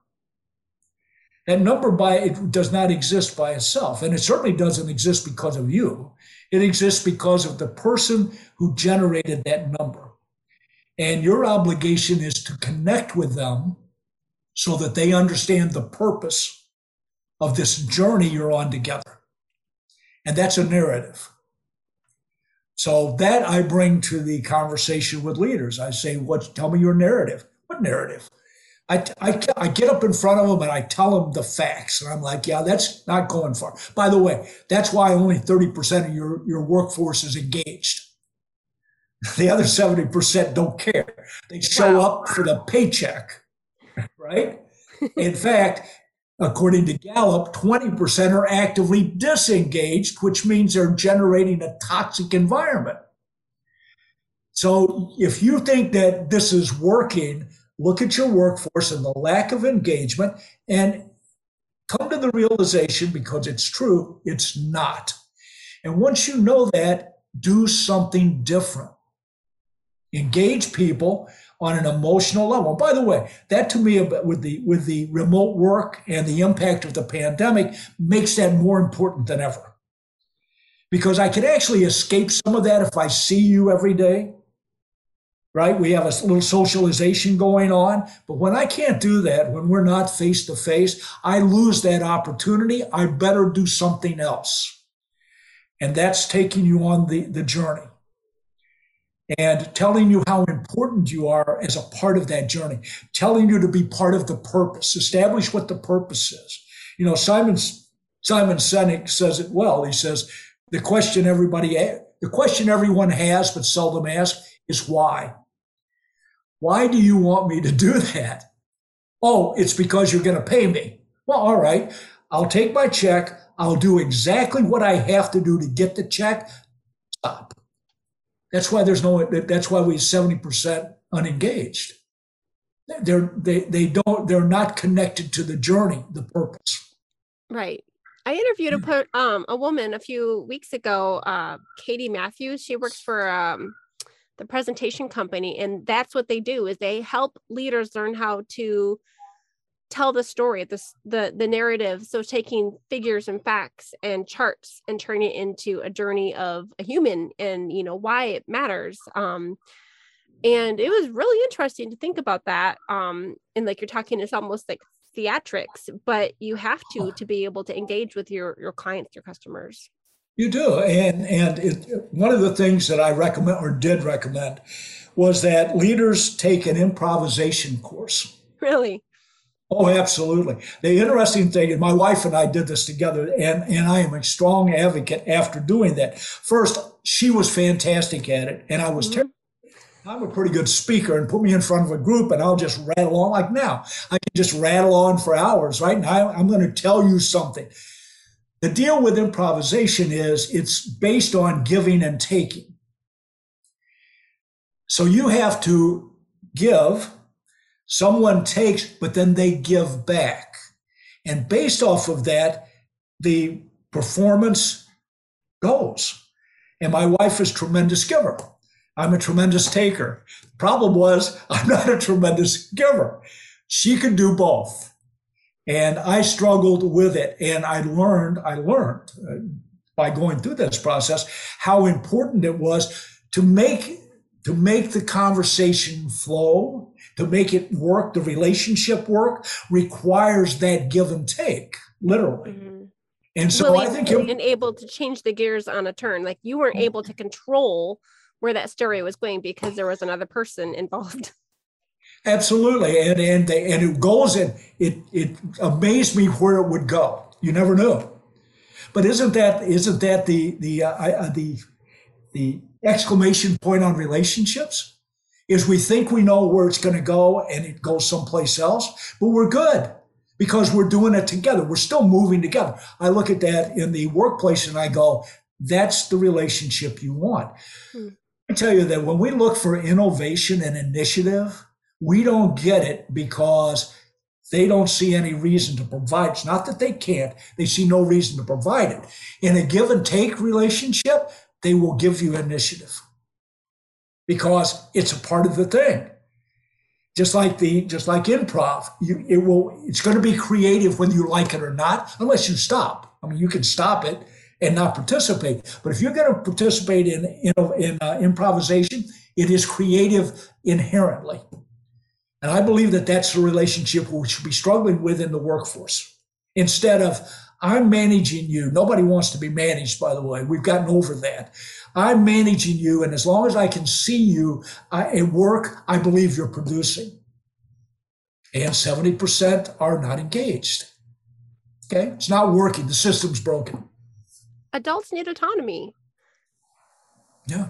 That number by it does not exist by itself, and it certainly doesn't exist because of you. It exists because of the person who generated that number. And your obligation is to connect with them so that they understand the purpose of this journey you're on together. And that's a narrative. So that I bring to the conversation with leaders. I say, "What? Tell me your narrative. What narrative?" I, I, I get up in front of them and I tell them the facts. And I'm like, yeah, that's not going far. By the way, that's why only 30% of your, your workforce is engaged. The other 70% don't care. They show wow. up for the paycheck right? In fact, according to Gallup, 20% are actively disengaged, which means they're generating a toxic environment. So if you think that this is working, look at your workforce and the lack of engagement and come to the realization because it's true, it's not. And once you know that, do something different. Engage people on an emotional level. By the way, that to me with the with the remote work and the impact of the pandemic makes that more important than ever. Because I can actually escape some of that if I see you every day. Right? We have a little socialization going on, but when I can't do that, when we're not face to face, I lose that opportunity. I better do something else. And that's taking you on the, the journey and telling you how important you are as a part of that journey, telling you to be part of the purpose, establish what the purpose is. You know, Simon Simon Sinek says it well. He says the question everybody the question everyone has but seldom asks is why. Why do you want me to do that? Oh, it's because you're going to pay me. Well, all right. I'll take my check. I'll do exactly what I have to do to get the check. Stop. That's why there's no. That's why we're seventy percent unengaged. They're they they don't. They're not connected to the journey, the purpose. Right. I interviewed a put um a woman a few weeks ago, uh, Katie Matthews. She works for um the presentation company, and that's what they do is they help leaders learn how to tell the story the, the the narrative. So taking figures and facts and charts and turning it into a journey of a human and you know why it matters um and it was really interesting to think about that um and like you're talking it's almost like theatrics but you have to to be able to engage with your your clients your customers. You do and and it, one of the things that i recommend or did recommend was that leaders take an improvisation course. Really Oh, absolutely. The interesting thing, and my wife and I did this together, and, and I am a strong advocate after doing that. First, she was fantastic at it, and I was mm-hmm. terrible. I'm a pretty good speaker, and put me in front of a group, and I'll just rattle on like now. I can just rattle on for hours, right? And I, I'm going to tell you something. The deal with improvisation is it's based on giving and taking. So you have to give Someone takes, but then they give back. And based off of that, the performance goes. And my wife is tremendous giver. I'm a tremendous taker. Problem was I'm not a tremendous giver. She can do both. And I struggled with it. And I learned, I learned uh, by going through this process how important it was to make to make the conversation flow, to make it work, the relationship work requires that give and take, literally. Mm-hmm. And so I think and able to change the gears on a turn. Like you weren't able to control where that story was going because there was another person involved. Absolutely, and and they, and it goes and it it amazed me where it would go. You never knew, but isn't that isn't that the the uh, uh, the the exclamation point on relationships? Is we think we know where it's going to go and it goes someplace else, but we're good because we're doing it together. We're still moving together. I look at that in the workplace and I go, that's the relationship you want. Hmm. I tell you that when we look for innovation and initiative, we don't get it because they don't see any reason to provide. It's not that they can't, they see no reason to provide it. In a give and take relationship, they will give you initiative because it's a part of the thing. Just like the just like improv, you, it will it's going to be creative whether you like it or not, unless you stop. I mean, you can stop it and not participate. But if you're going to participate in in, in uh, improvisation, it is creative inherently. And I believe that that's the relationship we should be struggling with in the workforce. Instead of, I'm managing you. Nobody wants to be managed, by the way. We've gotten over that. I'm managing you. And as long as I can see you uh, at work, I believe you're producing. And 70% are not engaged. Okay. It's not working. The system's broken. Adults need autonomy. Yeah.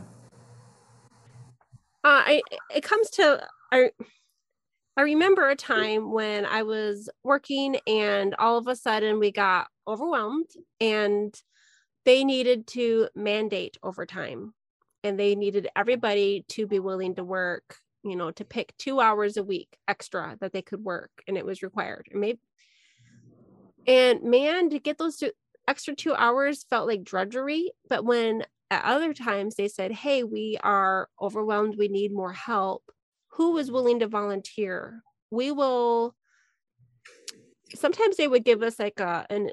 Uh, I, it comes to, I, I remember a time when I was working and all of a sudden we got overwhelmed and they needed to mandate overtime and they needed everybody to be willing to work, you know, to pick two hours a week extra that they could work and it was required. And maybe and man, to get those two, extra two hours felt like drudgery. But when at other times they said, Hey, we are overwhelmed, we need more help who is willing to volunteer we will sometimes they would give us like a an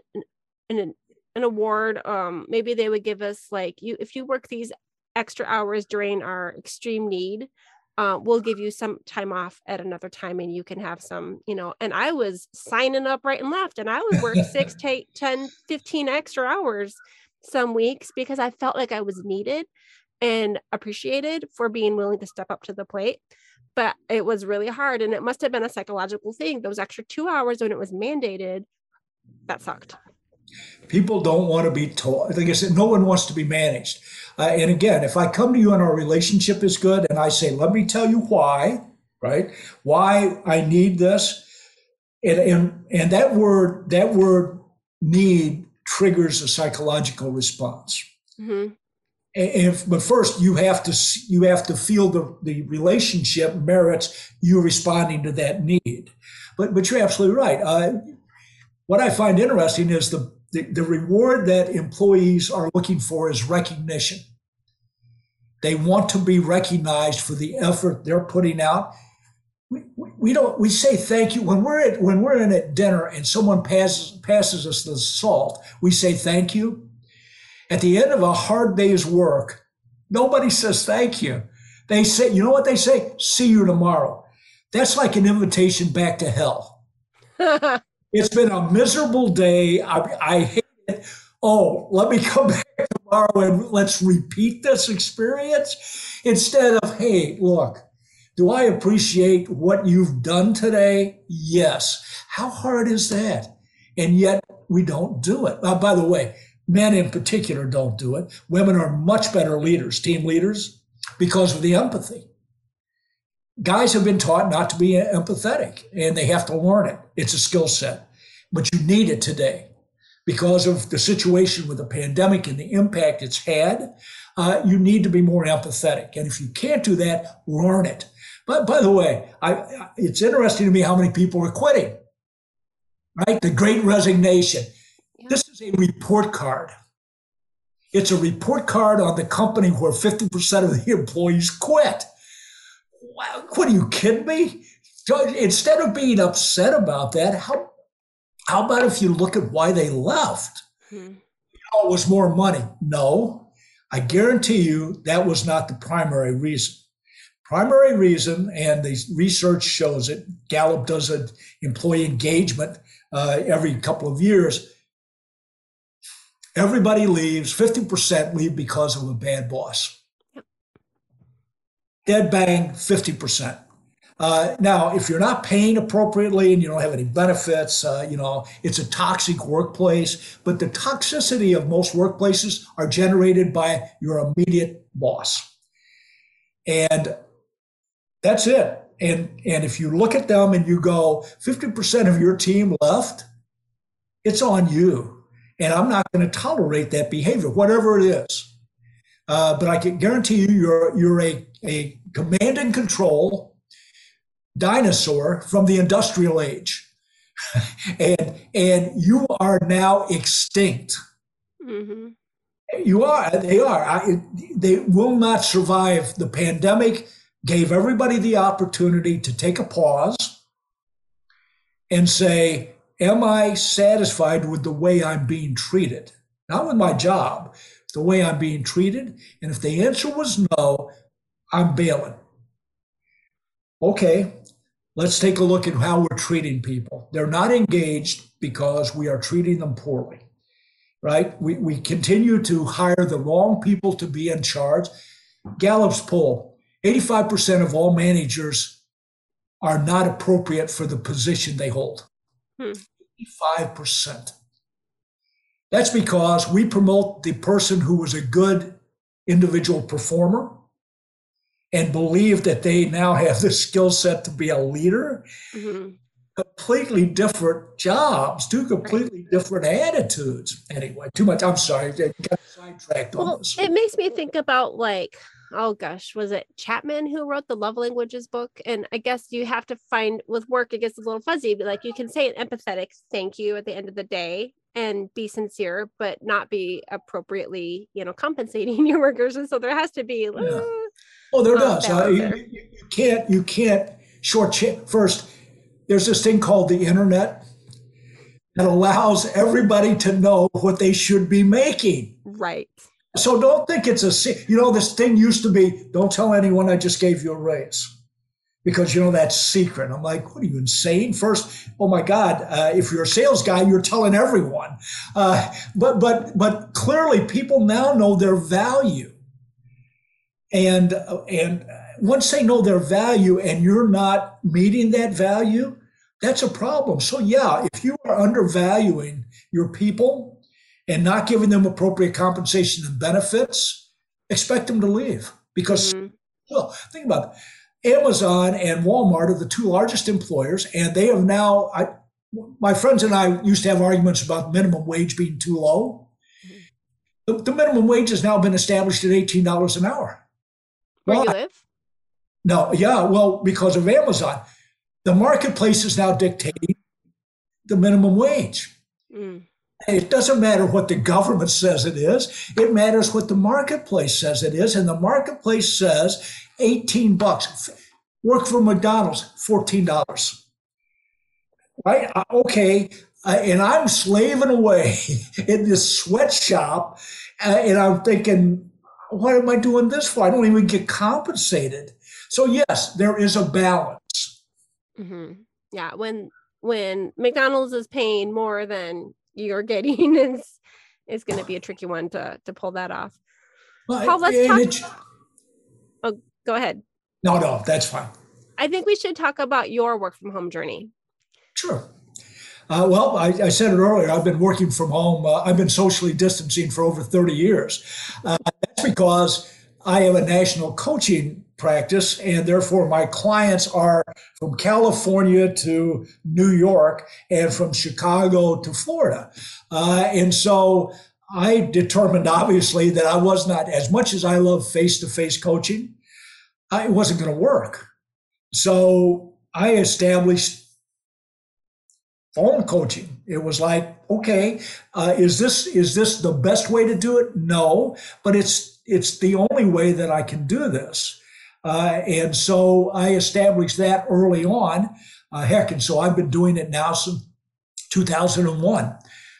an, an award um maybe they would give us like you if you work these extra hours during our extreme need uh, we'll give you some time off at another time and you can have some you know and i was signing up right and left and i would work six to eight, 10 15 extra hours some weeks because i felt like i was needed and appreciated for being willing to step up to the plate but it was really hard and it must have been a psychological thing. Those extra two hours when it was mandated that sucked people don't want to be told like i said no one wants to be managed. Uh, and again if i come to you and our relationship is good and i say let me tell you why right why i need this and and, and that word that word need triggers a psychological response. Mm-hmm. If, but first you have to you have to feel the, the relationship merits you responding to that need. But but you're absolutely right. Uh, what i find interesting is the, the the reward that employees are looking for is recognition they want to be recognized for the effort they're putting out we, we don't we say thank you when we're at when we're in at dinner and someone passes passes us the salt we say thank you at the end of a hard day's work, nobody says thank you. They say, you know what they say? See you tomorrow. That's like an invitation back to hell. it's been a miserable day. I, I hate it. Oh, let me come back tomorrow and let's repeat this experience instead of, hey, look, do I appreciate what you've done today? Yes. How hard is that? And yet we don't do it. Uh, by the way, men in particular don't do it. Women are much better leaders, team leaders, because of the empathy. Guys have been taught not to be empathetic and they have to learn it. It's a skill set, but you need it today because of the situation with the pandemic and the impact it's had. Uh, you need to be more empathetic. And if you can't do that, learn it. But by the way, I, it's interesting to me how many people are quitting, right? The great resignation. This is a report card. It's a report card on the company where 50% of the employees quit. What are you kidding me? Instead of being upset about that, how How about if you look at why they left? Hmm. Oh, it was more money. No, I guarantee you that was not the primary reason. Primary reason, and the research shows it, Gallup does an employee engagement uh, every couple of years. Everybody leaves, 50% leave because of a bad boss. Dead bang, 50%. Uh, now, if you're not paying appropriately and you don't have any benefits, uh, you know, it's a toxic workplace. But the toxicity of most workplaces are generated by your immediate boss. And that's it. And, and if you look at them and you go, 50% of your team left, it's on you. And I'm not going to tolerate that behavior, whatever it is. Uh, but I can guarantee you, you're, you're a, a command and control dinosaur from the industrial age. and and you are now extinct. Mm-hmm. You are. They are. I, they will not survive. The pandemic gave everybody the opportunity to take a pause and say, "Am I satisfied with the way I'm being treated? Not with my job, the way I'm being treated." And if the answer was no, I'm bailing. Okay, let's take a look at how we're treating people. They're not engaged because we are treating them poorly, right? We, we continue to hire the wrong people to be in charge. Gallup's poll 85% of all managers are not appropriate for the position they hold. Hmm. 85%. That's because we promote the person who was a good individual performer and believe that they now have the skill set to be a leader. Mm-hmm. Completely different jobs, two completely right. different attitudes. Anyway, too much. I'm sorry, I got sidetracked well, on this. It makes me think about like, oh gosh, was it Chapman who wrote the Love Languages book? And I guess you have to find with work, it gets a little fuzzy, but like you can say an empathetic thank you at the end of the day and be sincere, but not be appropriately, you know, compensating your workers. And so there has to be. Yeah. Oh, there does. Uh, you, you, can't you can't short first. There's this thing called the internet that allows everybody to know what they should be making. Right. So don't think it's a you know this thing used to be don't tell anyone I just gave you a raise because you know that's secret. I'm like, what are you insane? First, oh my God, uh, if you're a sales guy, you're telling everyone. Uh, but but but clearly, people now know their value and and once they know their value and you're not meeting that value that's a problem so yeah if you are undervaluing your people and not giving them appropriate compensation and benefits expect them to leave because mm-hmm. well think about it. amazon and walmart are the two largest employers and they have now I, my friends and i used to have arguments about minimum wage being too low mm-hmm. the, the minimum wage has now been established at $18 an hour where well, you live? No, yeah, well, because of Amazon. The marketplace is now dictating the minimum wage. Mm. It doesn't matter what the government says it is. It matters what the marketplace says it is. And the marketplace says 18 bucks. Work for McDonald's, $14. Right? Uh, okay. Uh, and I'm slaving away in this sweatshop. Uh, and I'm thinking, what am I doing this for? I don't even get compensated. So yes, there is a balance. Mm-hmm. Yeah, when when McDonald's is paying more than you're getting, it's it's going to be a tricky one to to pull that off. Well, Paul, let's talk. oh, go ahead. No, no, that's fine. I think we should talk about your work from home journey. Sure. Uh, well, I, I, said it earlier. I've been working from home. Uh, I've been socially distancing for over 30 years. Uh, that's because I have a national coaching practice, and therefore my clients are from California to New York and from Chicago to Florida. Uh, and so I determined, obviously, that I was not, as much as I love face to face coaching, I, it wasn't going to work. So I established phone coaching. It was like, okay, uh, is this is this the best way to do it? No, but it's it's the only way that I can do this. Uh, and so I established that early on. Uh, heck, and so I've been doing it now since 2001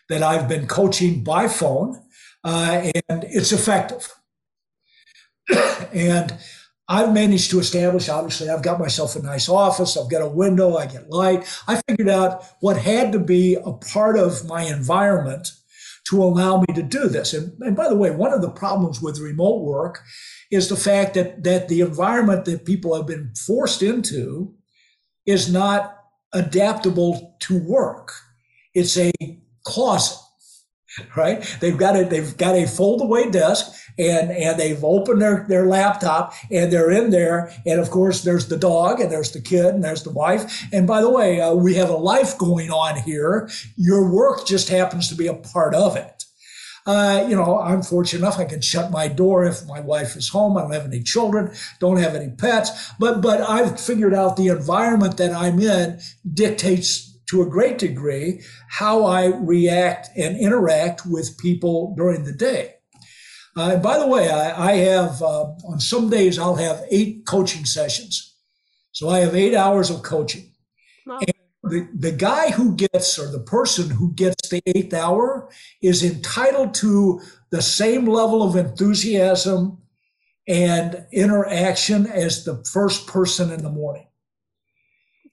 that I've been coaching by phone, uh, and it's effective. and I've managed to establish, obviously, I've got myself a nice office, I've got a window, I get light. I figured out what had to be a part of my environment to allow me to do this. And, and by the way, one of the problems with remote work is the fact that, that the environment that people have been forced into is not adaptable to work. It's a closet, right? They've got a they've got a fold away desk and and they've opened their their laptop and they're in there and of course there's the dog and there's the kid and there's the wife and by the way uh, we have a life going on here. Your work just happens to be a part of it. Uh, you know, I'm fortunate enough I can shut my door if my wife is home. I don't have any children, don't have any pets, but but I've figured out the environment that I'm in dictates to a great degree how I react and interact with people during the day. Uh, by the way, I, I have uh, on some days I'll have eight coaching sessions, so I have eight hours of coaching. Wow. And the, the guy who gets or the person who gets the eighth hour is entitled to the same level of enthusiasm and interaction as the first person in the morning.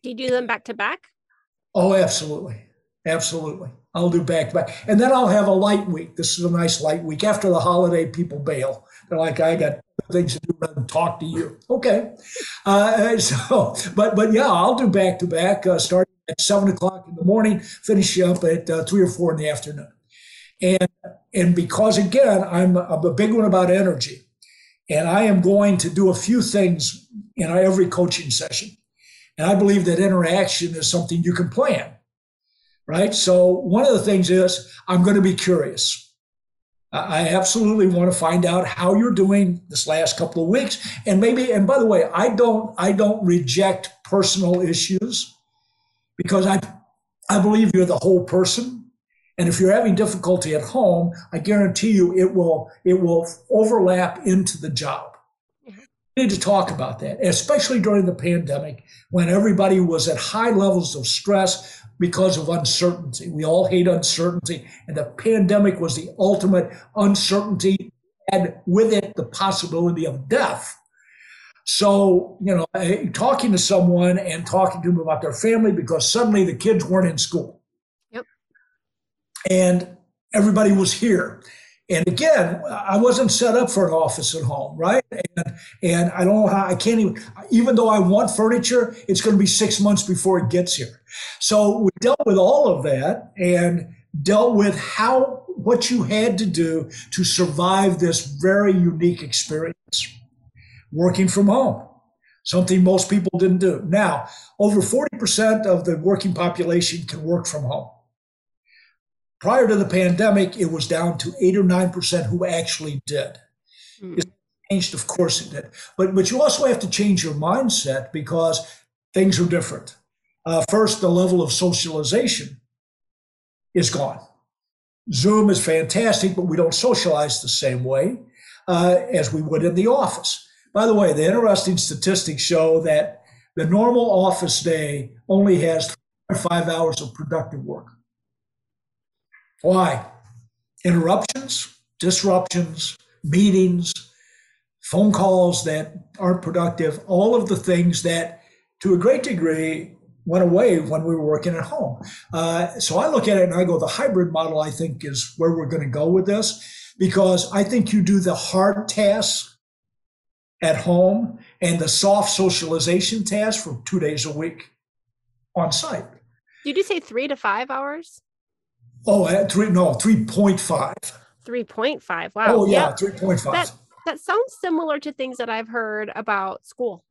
Do you do them back to back? Oh, absolutely. Absolutely. I'll do back to back. And then I'll have a light week. This is a nice light week. After the holiday, people bail. They're like, I got things to do rather talk to you. Okay. Uh, so, but, but yeah, I'll do back to back, uh, starting at seven o'clock in the morning, finish up at uh, three or four in the afternoon. And, and because again, I'm, I'm a big one about energy and I am going to do a few things in every coaching session. And I believe that interaction is something you can plan, right? So one of the things is I'm going to be curious. I absolutely want to find out how you're doing this last couple of weeks. And maybe, and by the way, I don't, I don't reject personal issues because I, I believe you're the whole person. And if you're having difficulty at home, I guarantee you it will, it will overlap into the job need to talk about that, especially during the pandemic when everybody was at high levels of stress because of uncertainty. We all hate uncertainty, and the pandemic was the ultimate uncertainty, and with it, the possibility of death. So, you know, eh, talking to someone and talking to them about their family because suddenly the kids weren't in school. Yep. And everybody was here. And again, I wasn't set up for an office at home, right? And, and I don't know how I can't even, even though I want furniture, it's going to be six months before it gets here. So we dealt with all of that and dealt with how, what you had to do to survive this very unique experience working from home, something most people didn't do. Now, over 40% of the working population can work from home. Prior to the pandemic, it was down to eight or nine percent who actually did. Mm. It changed, of course it did. But but you also have to change your mindset because things are different. Uh, first, the level of socialization is gone. Zoom is fantastic, but we don't socialize the same way uh, as we would in the office. By the way, the interesting statistics show that the normal office day only has five hours of productive work. Why? Interruptions, disruptions, meetings, phone calls that aren't productive, all of the things that, to a great degree, went away when we were working at home. Uh, so I look at it and I go, the hybrid model, I think, is where we're going to go with this because I think you do the hard tasks at home and the soft socialization tasks for two days a week on site. Did you say three to five hours? Oh, at three, no, 3.5. 3.5. Wow. Oh, yeah, yep. 3.5. That, that sounds similar to things that I've heard about school.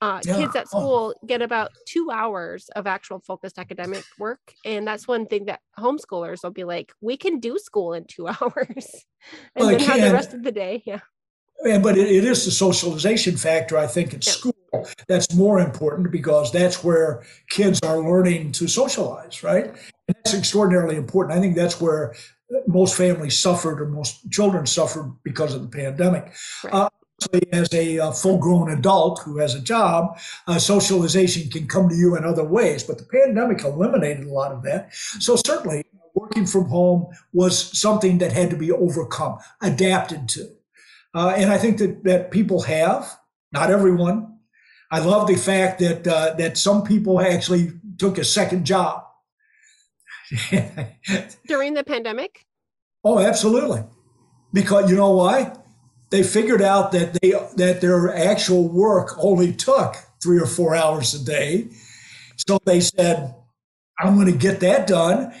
Uh, yeah. Kids at oh. school oh. get about two hours of actual focused academic work. And that's one thing that homeschoolers will be like, we can do school in two hours and well, then have the rest of the day. Yeah. And, but it, it is the socialization factor, I think, at yeah. school that's more important because that's where kids are learning to socialize, right? That's extraordinarily important. I think that's where most families suffered or most children suffered because of the pandemic. Right. Uh, as a, a full-grown adult who has a job, uh, socialization can come to you in other ways. But the pandemic eliminated a lot of that. So certainly, working from home was something that had to be overcome, adapted to, uh, and I think that that people have. Not everyone. I love the fact that uh, that some people actually took a second job during the pandemic. Oh, absolutely. Because you know why? they figured out that they that their actual work only took three or four hours a day. So they said, "I'm going to get that done,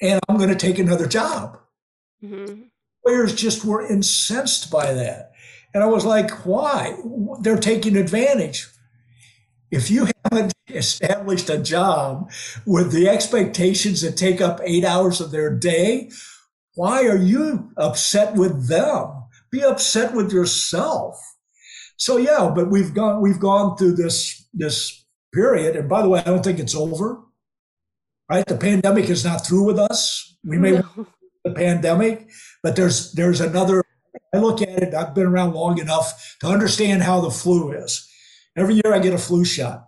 and I'm going to take another job." Mm-hmm. Players just were incensed by that, and I was like, "Why? They're taking advantage." If you established a job with the expectations that take up eight hours of their day, why are you upset with them? be upset with yourself. So yeah, but we've gone we've gone through this this period, and by the way, I don't think it's over. Right, the pandemic is not through with us. We may no. the pandemic, but there's there's another. I look at it. I've been around long enough to understand how the flu is. Every year I get a flu shot.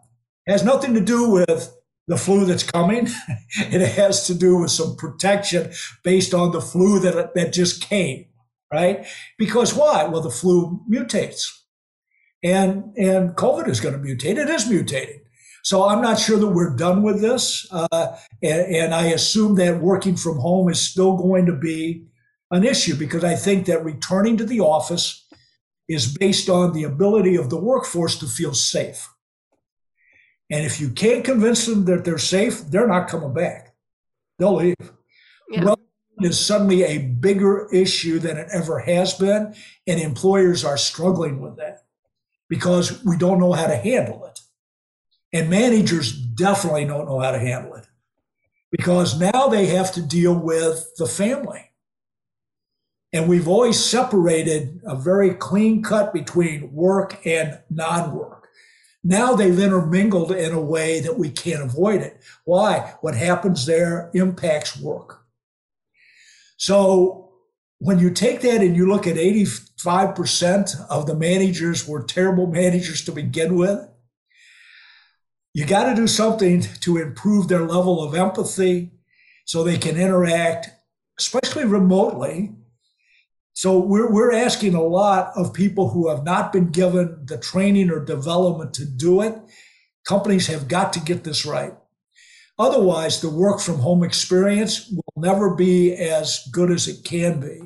Has nothing to do with the flu that's coming. it has to do with some protection based on the flu that that just came right? Because why? Well, the flu mutates. And, and COVID is going to mutate. It is mutating. So I'm not sure that we're done with this. Uh, and, and I assume that working from home is still going to be an issue because I think that returning to the office is based on the ability of the workforce to feel safe. And if you can't convince them that they're safe, they're not coming back. They'll leave. Yeah. Well, is suddenly a bigger issue than it ever has been. And employers are struggling with that because we don't know how to handle it. And managers definitely don't know how to handle it because now they have to deal with the family. And we've always separated a very clean cut between work and non work. Now they've intermingled in a way that we can't avoid it. Why? What happens there impacts work. So when you take that and you look at 85% of the managers were terrible managers to begin with, you got to do something to improve their level of empathy so they can interact, especially remotely. So we're, we're asking a lot of people who have not been given the training or development to do it. Companies have got to get this right. Otherwise, the work from home experience will never be as good as it can be.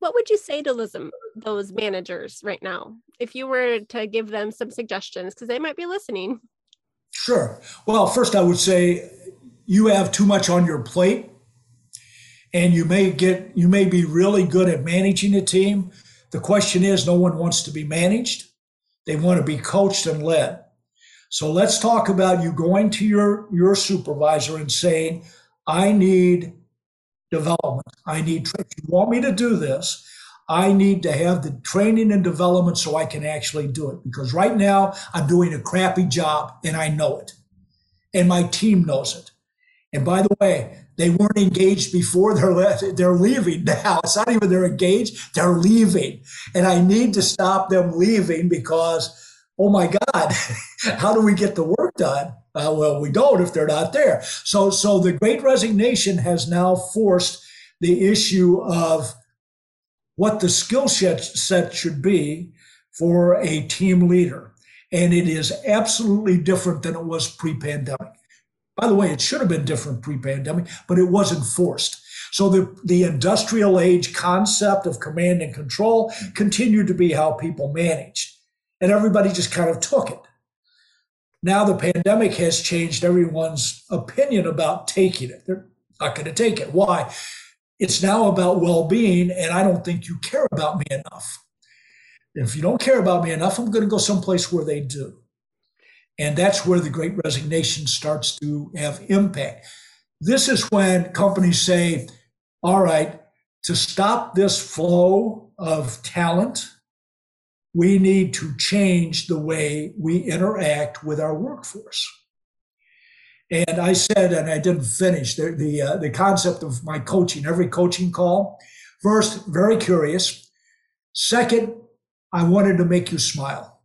What would you say to those, those managers right now if you were to give them some suggestions? Because they might be listening. Sure. Well, first, I would say you have too much on your plate and you may get you may be really good at managing a team the question is no one wants to be managed they want to be coached and led so let's talk about you going to your, your supervisor and saying, I need development. I need, if you want me to do this, I need to have the training and development so I can actually do it. Because right now I'm doing a crappy job and I know it. And my team knows it. And by the way, they weren't engaged before they're left, they're leaving now. It's not even they're engaged, they're leaving. And I need to stop them leaving because oh my God, how do we get the work done? Uh, well, we don't if they're not there. So, so the great resignation has now forced the issue of what the skill set should be for a team leader. And it is absolutely different than it was pre pandemic. By the way, it should have been different pre pandemic, but it wasn't forced. So the, the industrial age concept of command and control continued to be how people managed and everybody just kind of took it. Now the pandemic has changed everyone's opinion about taking it. They're not going to take it. Why? It's now about well being, and I don't think you care about me enough. If you don't care about me enough, I'm going to go someplace where they do. And that's where the great resignation starts to have impact. This is when companies say, all right, to stop this flow of talent, we need to change the way we interact with our workforce. And I said, and I didn't finish the the, uh, the concept of my coaching. Every coaching call, first, very curious. Second, I wanted to make you smile.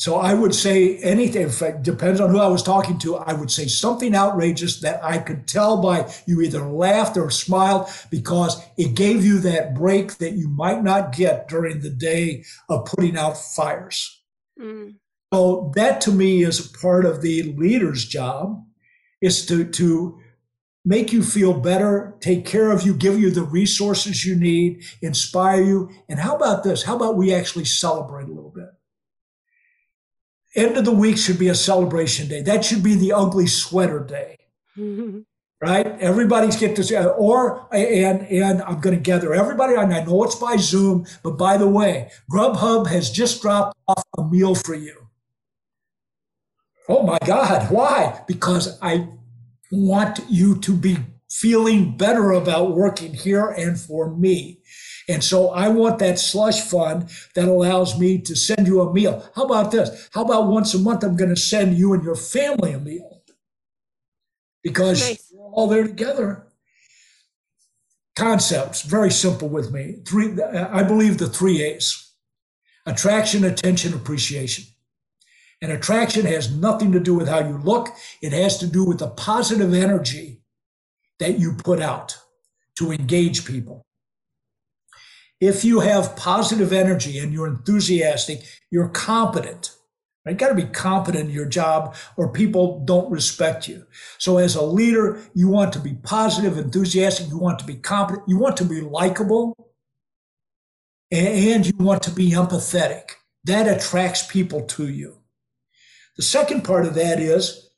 So I would say anything, if it depends on who I was talking to, I would say something outrageous that I could tell by you either laughed or smiled because it gave you that break that you might not get during the day of putting out fires. Mm. So that to me is a part of the leader's job is to, to make you feel better, take care of you, give you the resources you need, inspire you. And how about this? How about we actually celebrate a little bit? End of the week should be a celebration day. That should be the ugly sweater day. right? Everybody's get this, or and and I'm going to gather everybody. And I know it's by Zoom, but by the way, Grubhub has just dropped off a meal for you. Oh my God! Why? Because I want you to be feeling better about working here and for me. And so I want that slush fund that allows me to send you a meal. How about this? How about once a month, I'm going to send you and your family a meal because nice. we're all there together. Concepts, very simple with me. Three, I believe the three A's attraction, attention, appreciation. And attraction has nothing to do with how you look, it has to do with the positive energy that you put out to engage people. If you have positive energy and you're enthusiastic, you're competent. Right? You got to be competent in your job or people don't respect you. So as a leader, you want to be positive, enthusiastic, you want to be competent, you want to be likable, and you want to be empathetic. That attracts people to you. The second part of that is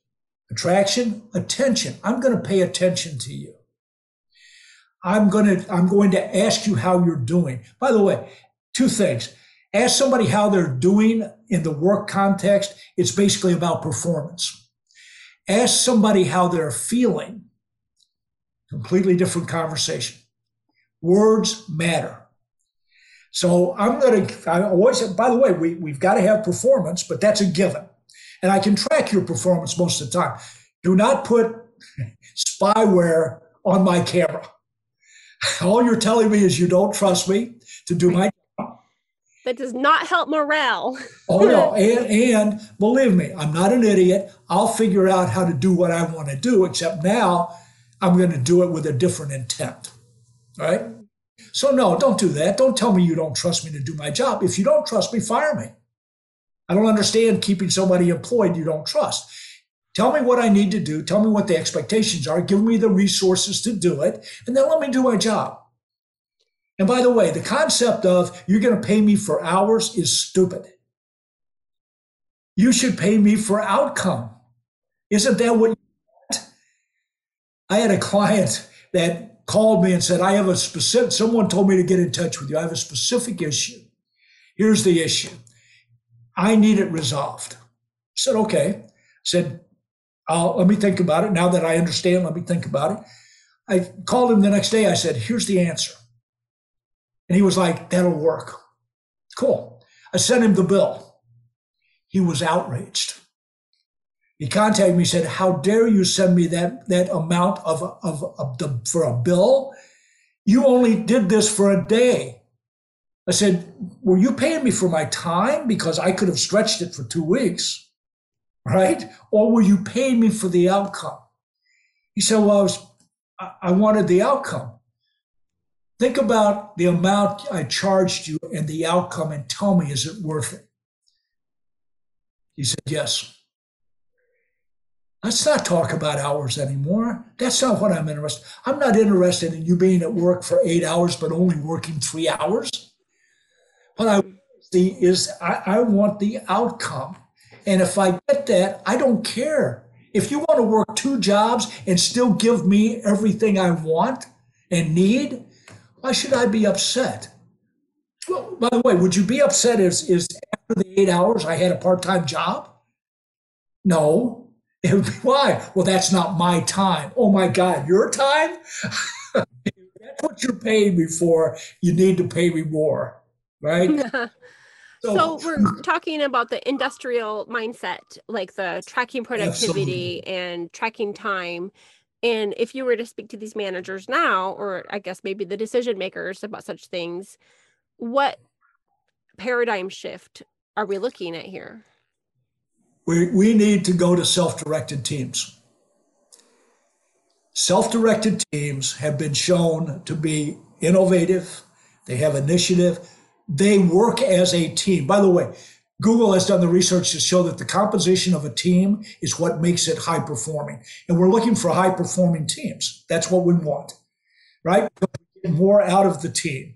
attraction, attention. I'm going to pay attention to you. I'm going to, I'm going to ask you how you're doing. By the way, two things. Ask somebody how they're doing in the work context. It's basically about performance. Ask somebody how they're feeling. Completely different conversation. Words matter. So I'm going to, I always, by the way, we, we've got to have performance, but that's a given. And I can track your performance most of the time. Do not put spyware on my camera. All you're telling me is you don't trust me to do my job. That does not help morale. oh no, and and believe me, I'm not an idiot. I'll figure out how to do what I want to do. Except now, I'm going to do it with a different intent. Right? So no, don't do that. Don't tell me you don't trust me to do my job. If you don't trust me, fire me. I don't understand keeping somebody employed you don't trust. Tell me what I need to do. Tell me what the expectations are. Give me the resources to do it. And then let me do my job. And by the way, the concept of you're going to pay me for hours is stupid. You should pay me for outcome. Isn't that what? I had a client that called me and said, I have a specific, someone told me to get in touch with you. I have a specific issue. Here's the issue. I need it resolved. I said, okay. I said, uh, let me think about it. Now that I understand, let me think about it. I called him the next day. I said, here's the answer. And he was like, that'll work. Cool. I sent him the bill. He was outraged. He contacted me, said, how dare you send me that, that amount of, of, of the, for a bill? You only did this for a day. I said, were you paying me for my time? Because I could have stretched it for two weeks right? Or will you pay me for the outcome? He said, Well, I, was, I wanted the outcome. Think about the amount I charged you and the outcome and tell me, is it worth it? He said, Yes. Let's not talk about hours anymore. That's not what I'm interested. I'm not interested in you being at work for eight hours, but only working three hours. What I see is I, I want the outcome. And if I get that, I don't care. If you want to work two jobs and still give me everything I want and need, why should I be upset? Well, by the way, would you be upset if, if after the eight hours I had a part time job? No. Why? Well, that's not my time. Oh my God, your time? that's what you're paying me for. You need to pay me more, right? So, so, we're talking about the industrial mindset, like the tracking productivity absolutely. and tracking time. And if you were to speak to these managers now, or I guess maybe the decision makers about such things, what paradigm shift are we looking at here? We, we need to go to self directed teams. Self directed teams have been shown to be innovative, they have initiative, they work as a team. By the way, Google has done the research to show that the composition of a team is what makes it high performing. And we're looking for high performing teams. That's what we want, right? More out of the team.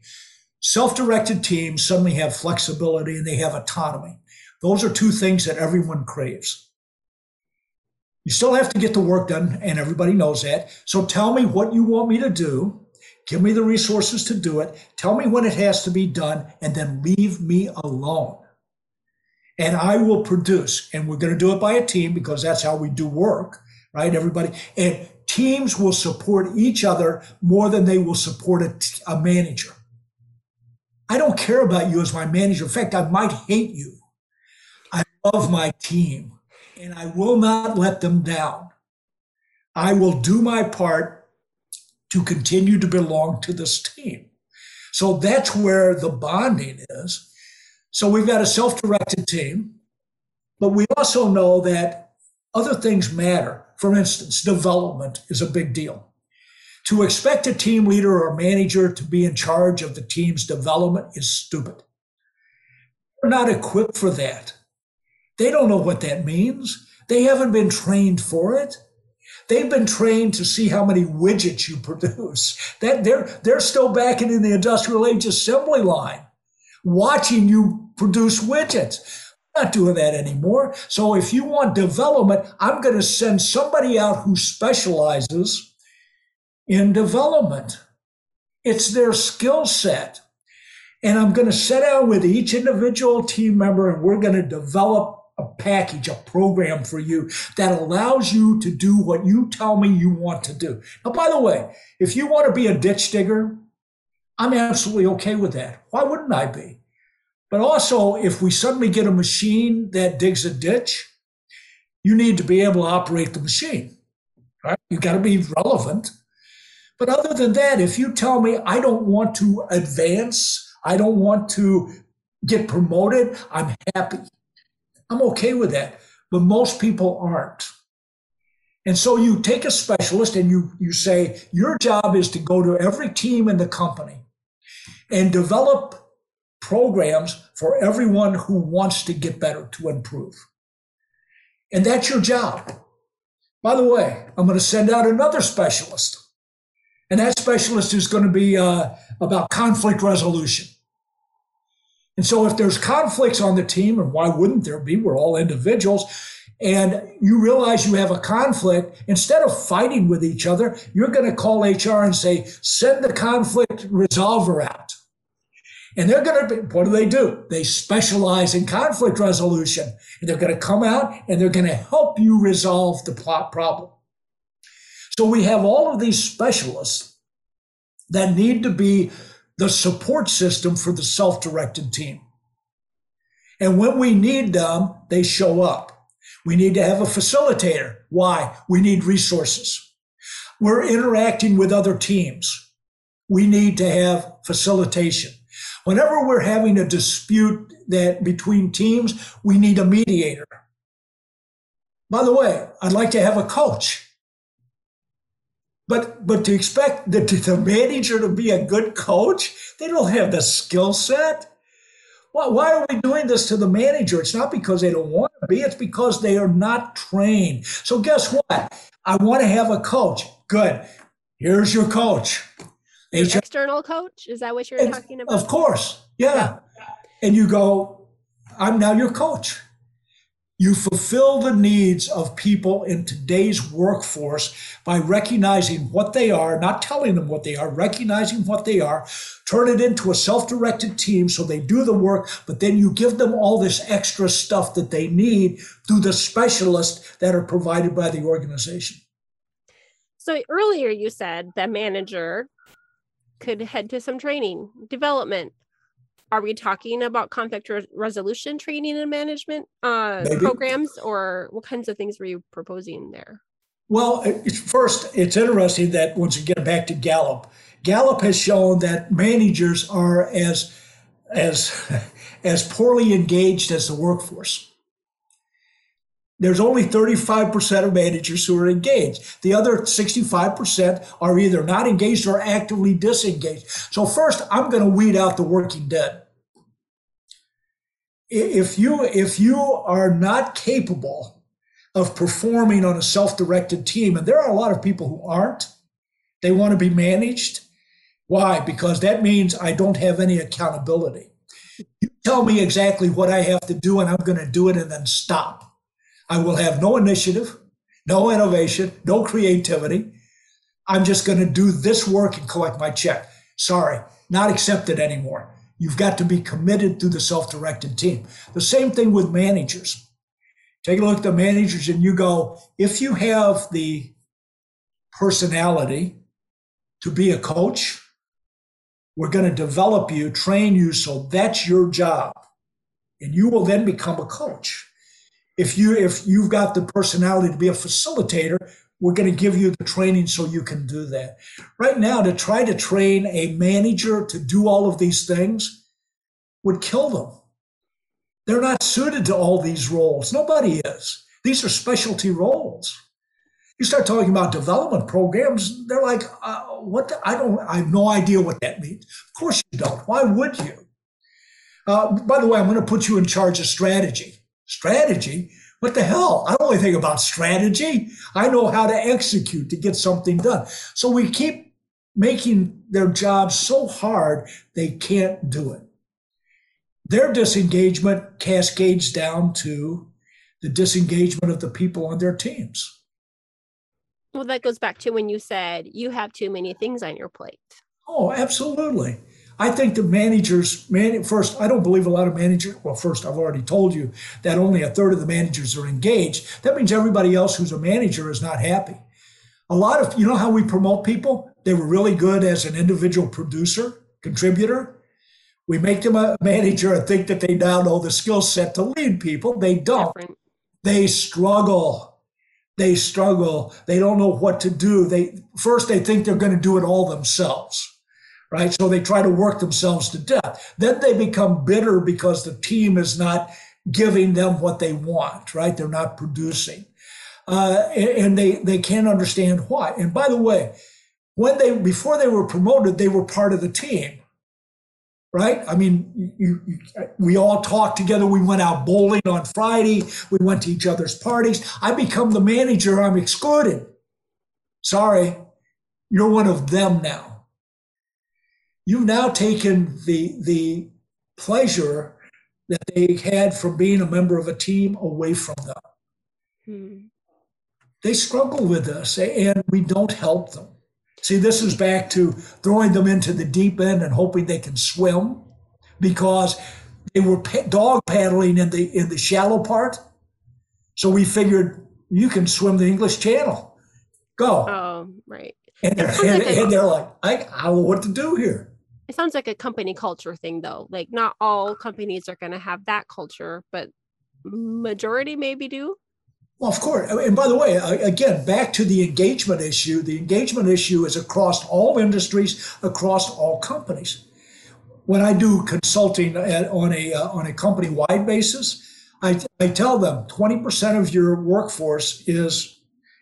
Self directed teams suddenly have flexibility and they have autonomy. Those are two things that everyone craves. You still have to get the work done, and everybody knows that. So tell me what you want me to do. Give me the resources to do it. Tell me when it has to be done, and then leave me alone. And I will produce. And we're going to do it by a team because that's how we do work, right? Everybody. And teams will support each other more than they will support a, t- a manager. I don't care about you as my manager. In fact, I might hate you I love my team, and I will not let them down. I will do my part to continue to belong to this team. So that's where the bonding is. So we've got a self directed team, but we also know that other things matter. For instance, development is a big deal. To expect a team leader or manager to be in charge of the team's development is stupid. They're not equipped for that. They don't know what that means. They haven't been trained for it. They've been trained to see how many widgets you produce. That they're they're still back in the industrial age assembly line, watching you produce widgets. Not doing that anymore. So if you want development, I'm going to send somebody out who specializes in development. It's their skill set. And I'm going to sit down with each individual team member and we're going to develop a package, a program for you that allows you to do what you tell me you want to do. Now, by the way, if you want to be a ditch digger, I'm absolutely okay with that. Why wouldn't I be? But also, if we suddenly get a machine that digs a ditch, you need to be able to operate the machine. Right? You got to be relevant. But other than that, if you tell me I don't want to advance, I don't want to get promoted, I'm happy. I'm okay with that. But most people aren't. And so you take a specialist and you, you say, your job is to go to every team in the company and develop programs for everyone who wants to get better, to improve. And that's your job. By the way, I'm going to send out another specialist. And that specialist is going to be uh, about conflict resolution. And so if there's conflicts on the team, and why wouldn't there be? We're all individuals. And you realize you have a conflict, instead of fighting with each other, you're going to call HR and say, send the conflict resolver out. And they're going to be, what do they do? They specialize in conflict resolution. And they're going to come out and they're going to help you resolve the plot problem. So we have all of these specialists that need to be the support system for the self directed team. And when we need them, they show up. We need to have a facilitator. Why? We need resources. We're interacting with other teams. We need to have facilitation. Whenever we're having a dispute that between teams, we need a mediator. By the way, I'd like to have a coach. But but to expect the, the manager to be a good coach, they don't have the skill set. Why, why are we doing this to the manager? It's not because they don't want to be, it's because they are not trained. So guess what? I want to have a coach. Good. Here's your coach. external coach? Is that what you're talking about? Of course. Yeah. yeah. And you go, I'm now your coach. You fulfill the needs of people in today's workforce by recognizing what they are, not telling them what they are, recognizing what they are, turn it into a self directed team so they do the work, but then you give them all this extra stuff that they need through the specialists that are provided by the organization. So earlier you said that manager could head to some training, development, are we talking about conflict re- resolution training and management uh, programs or what kinds of things were you proposing there? Well it's, first it's interesting that once you get back to gallup. Gallup has shown that managers are as as, as poorly engaged as the workforce. There's only 35% of managers who are engaged. The other 65% are either not engaged or actively disengaged. So, first, I'm going to weed out the working dead. If you, if you are not capable of performing on a self directed team, and there are a lot of people who aren't, they want to be managed. Why? Because that means I don't have any accountability. You tell me exactly what I have to do, and I'm going to do it and then stop I will have no initiative, no innovation, no creativity. I'm just going to do this work and collect my check. Sorry, not accepted anymore. You've got to be committed to the self directed team. The same thing with managers. Take a look at the managers and you go, if you have the personality to be a coach, we're going to develop you, train you, so that's your job. And you will then become a coach if you if you've got the personality to be a facilitator we're going to give you the training so you can do that. Right now to try to train a manager to do all of these things would kill them. They're not suited to all these roles. Nobody is. These are specialty roles. You start talking about development programs they're like uh, what the, i don't i have no idea what that means. Of course you don't. Why would you? Uh, by the way i'm going to put you in charge of strategy Strategy? What the hell? I don't only think about strategy. I know how to execute to get something done. So we keep making their jobs so hard they can't do it. Their disengagement cascades down to the disengagement of the people on their teams. Well, that goes back to when you said you have too many things on your plate. Oh, absolutely. I think the managers, man, first, I don't believe a lot of managers. Well, first, I've already told you that only a third of the managers are engaged. That means everybody else who's a manager is not happy. A lot of, you know how we promote people? They were really good as an individual producer, contributor. We make them a manager and think that they now know the skill set to lead people. They don't. Different. They struggle. They struggle. They don't know what to do. They first they think they're going to do it all themselves right? So they try to work themselves to death. Then they become bitter because the team is not giving them what they want, right? They're not producing. Uh, and they, they can't understand why. And by the way, when they, before they were promoted, they were part of the team, right? I mean, you, you, we all talked together. We went out bowling on Friday. We went to each other's parties. I become the manager. I'm excluded. Sorry, you're one of them now you've now taken the the pleasure that they had from being a member of a team away from them. Hmm. They struggle with this, and we don't help them. See, this is back to throwing them into the deep end and hoping they can swim because they were dog paddling in the in the shallow part. So we figured you can swim the English Channel. Go. Oh, right. And they're, and, and they're like, I, I don't know what to do here it sounds like a company culture thing though like not all companies are going to have that culture but majority maybe do? Well of course and by the way again back to the engagement issue the engagement issue is across all industries across all companies. When i do consulting on a uh, on a company wide basis I, I tell them 20% of your workforce is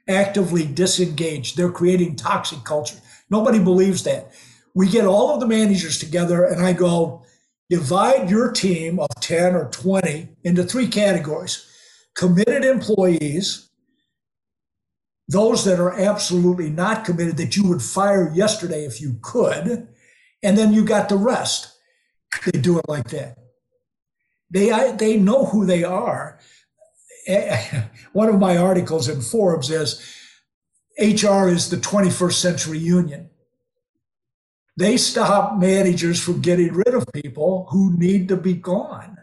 actively disengaged. They're creating toxic culture. Nobody believes that we get all of the managers together and I go, divide your team of 10 or 20 into three categories committed employees, those that are absolutely not committed that you would fire yesterday if you could, and then you got the rest. They do it like that. They, I, they know who they are. One of my articles in Forbes is HR is the 21st century union they stop managers from getting rid of people who need to be gone.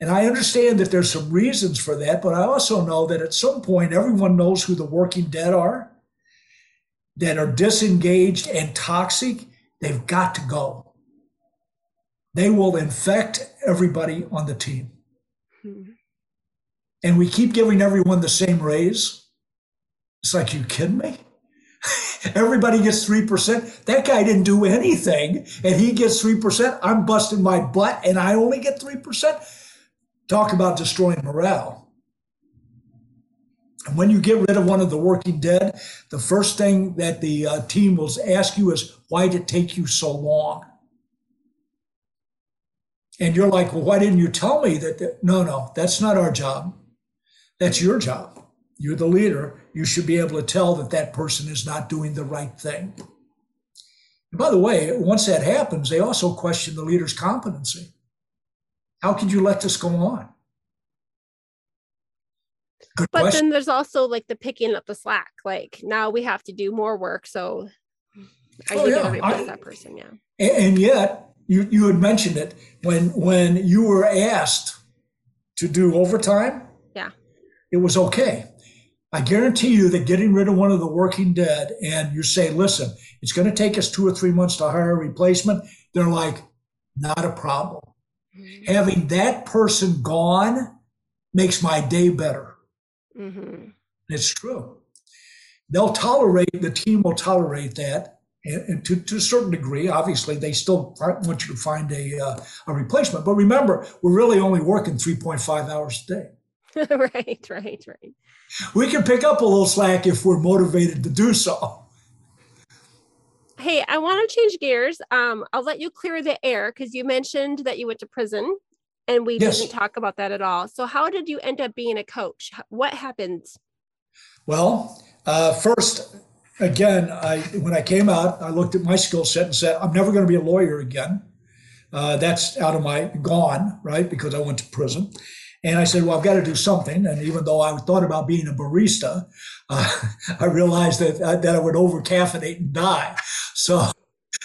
And I understand that there's some reasons for that, but I also know that at some point everyone knows who the working dead are that are disengaged and toxic. They've got to go. They will infect everybody on the team. Mm-hmm. And we keep giving everyone the same raise. It's like, you kidding me? Everybody gets 3%. That guy didn't do anything and he gets 3%. I'm busting my butt and I only get 3%. Talk about destroying morale. And when you get rid of one of the working dead, the first thing that the uh, team will ask you is, why did it take you so long? And you're like, well, why didn't you tell me that? No, no, that's not our job. That's your job. You're the leader. You should be able to tell that that person is not doing the right thing. And by the way, once that happens, they also question the leader's competency. How could you let this go on? Good but question. then there's also like the picking up the slack. Like now we have to do more work. So I oh, yeah. to replace I, that person? Yeah. And yet, you, you had mentioned it when when you were asked to do overtime. Yeah. It was okay. I guarantee you that getting rid of one of the working dead and you say, listen, it's going to take us two or three months to hire a replacement. They're like, not a problem. Mm-hmm. Having that person gone makes my day better. Mm-hmm. It's true. They'll tolerate, the team will tolerate that and, to, to, a certain degree, obviously, they still want you to find a, uh, a replacement. But remember, we're really only working 3.5 hours a day. right, right, right. We can pick up a little slack if we're motivated to do so. Hey, I want to change gears. Um, I'll let you clear the air because you mentioned that you went to prison and we yes. didn't talk about that at all. So, how did you end up being a coach? What happened? Well, uh, first, again, I when I came out, I looked at my skill set and said, I'm never going to be a lawyer again. Uh, that's out of my gone, right? Because I went to prison. And I said, well, I've got to do something. And even though I thought about being a barista, uh, I realized that, uh, that I would over caffeinate and die. So,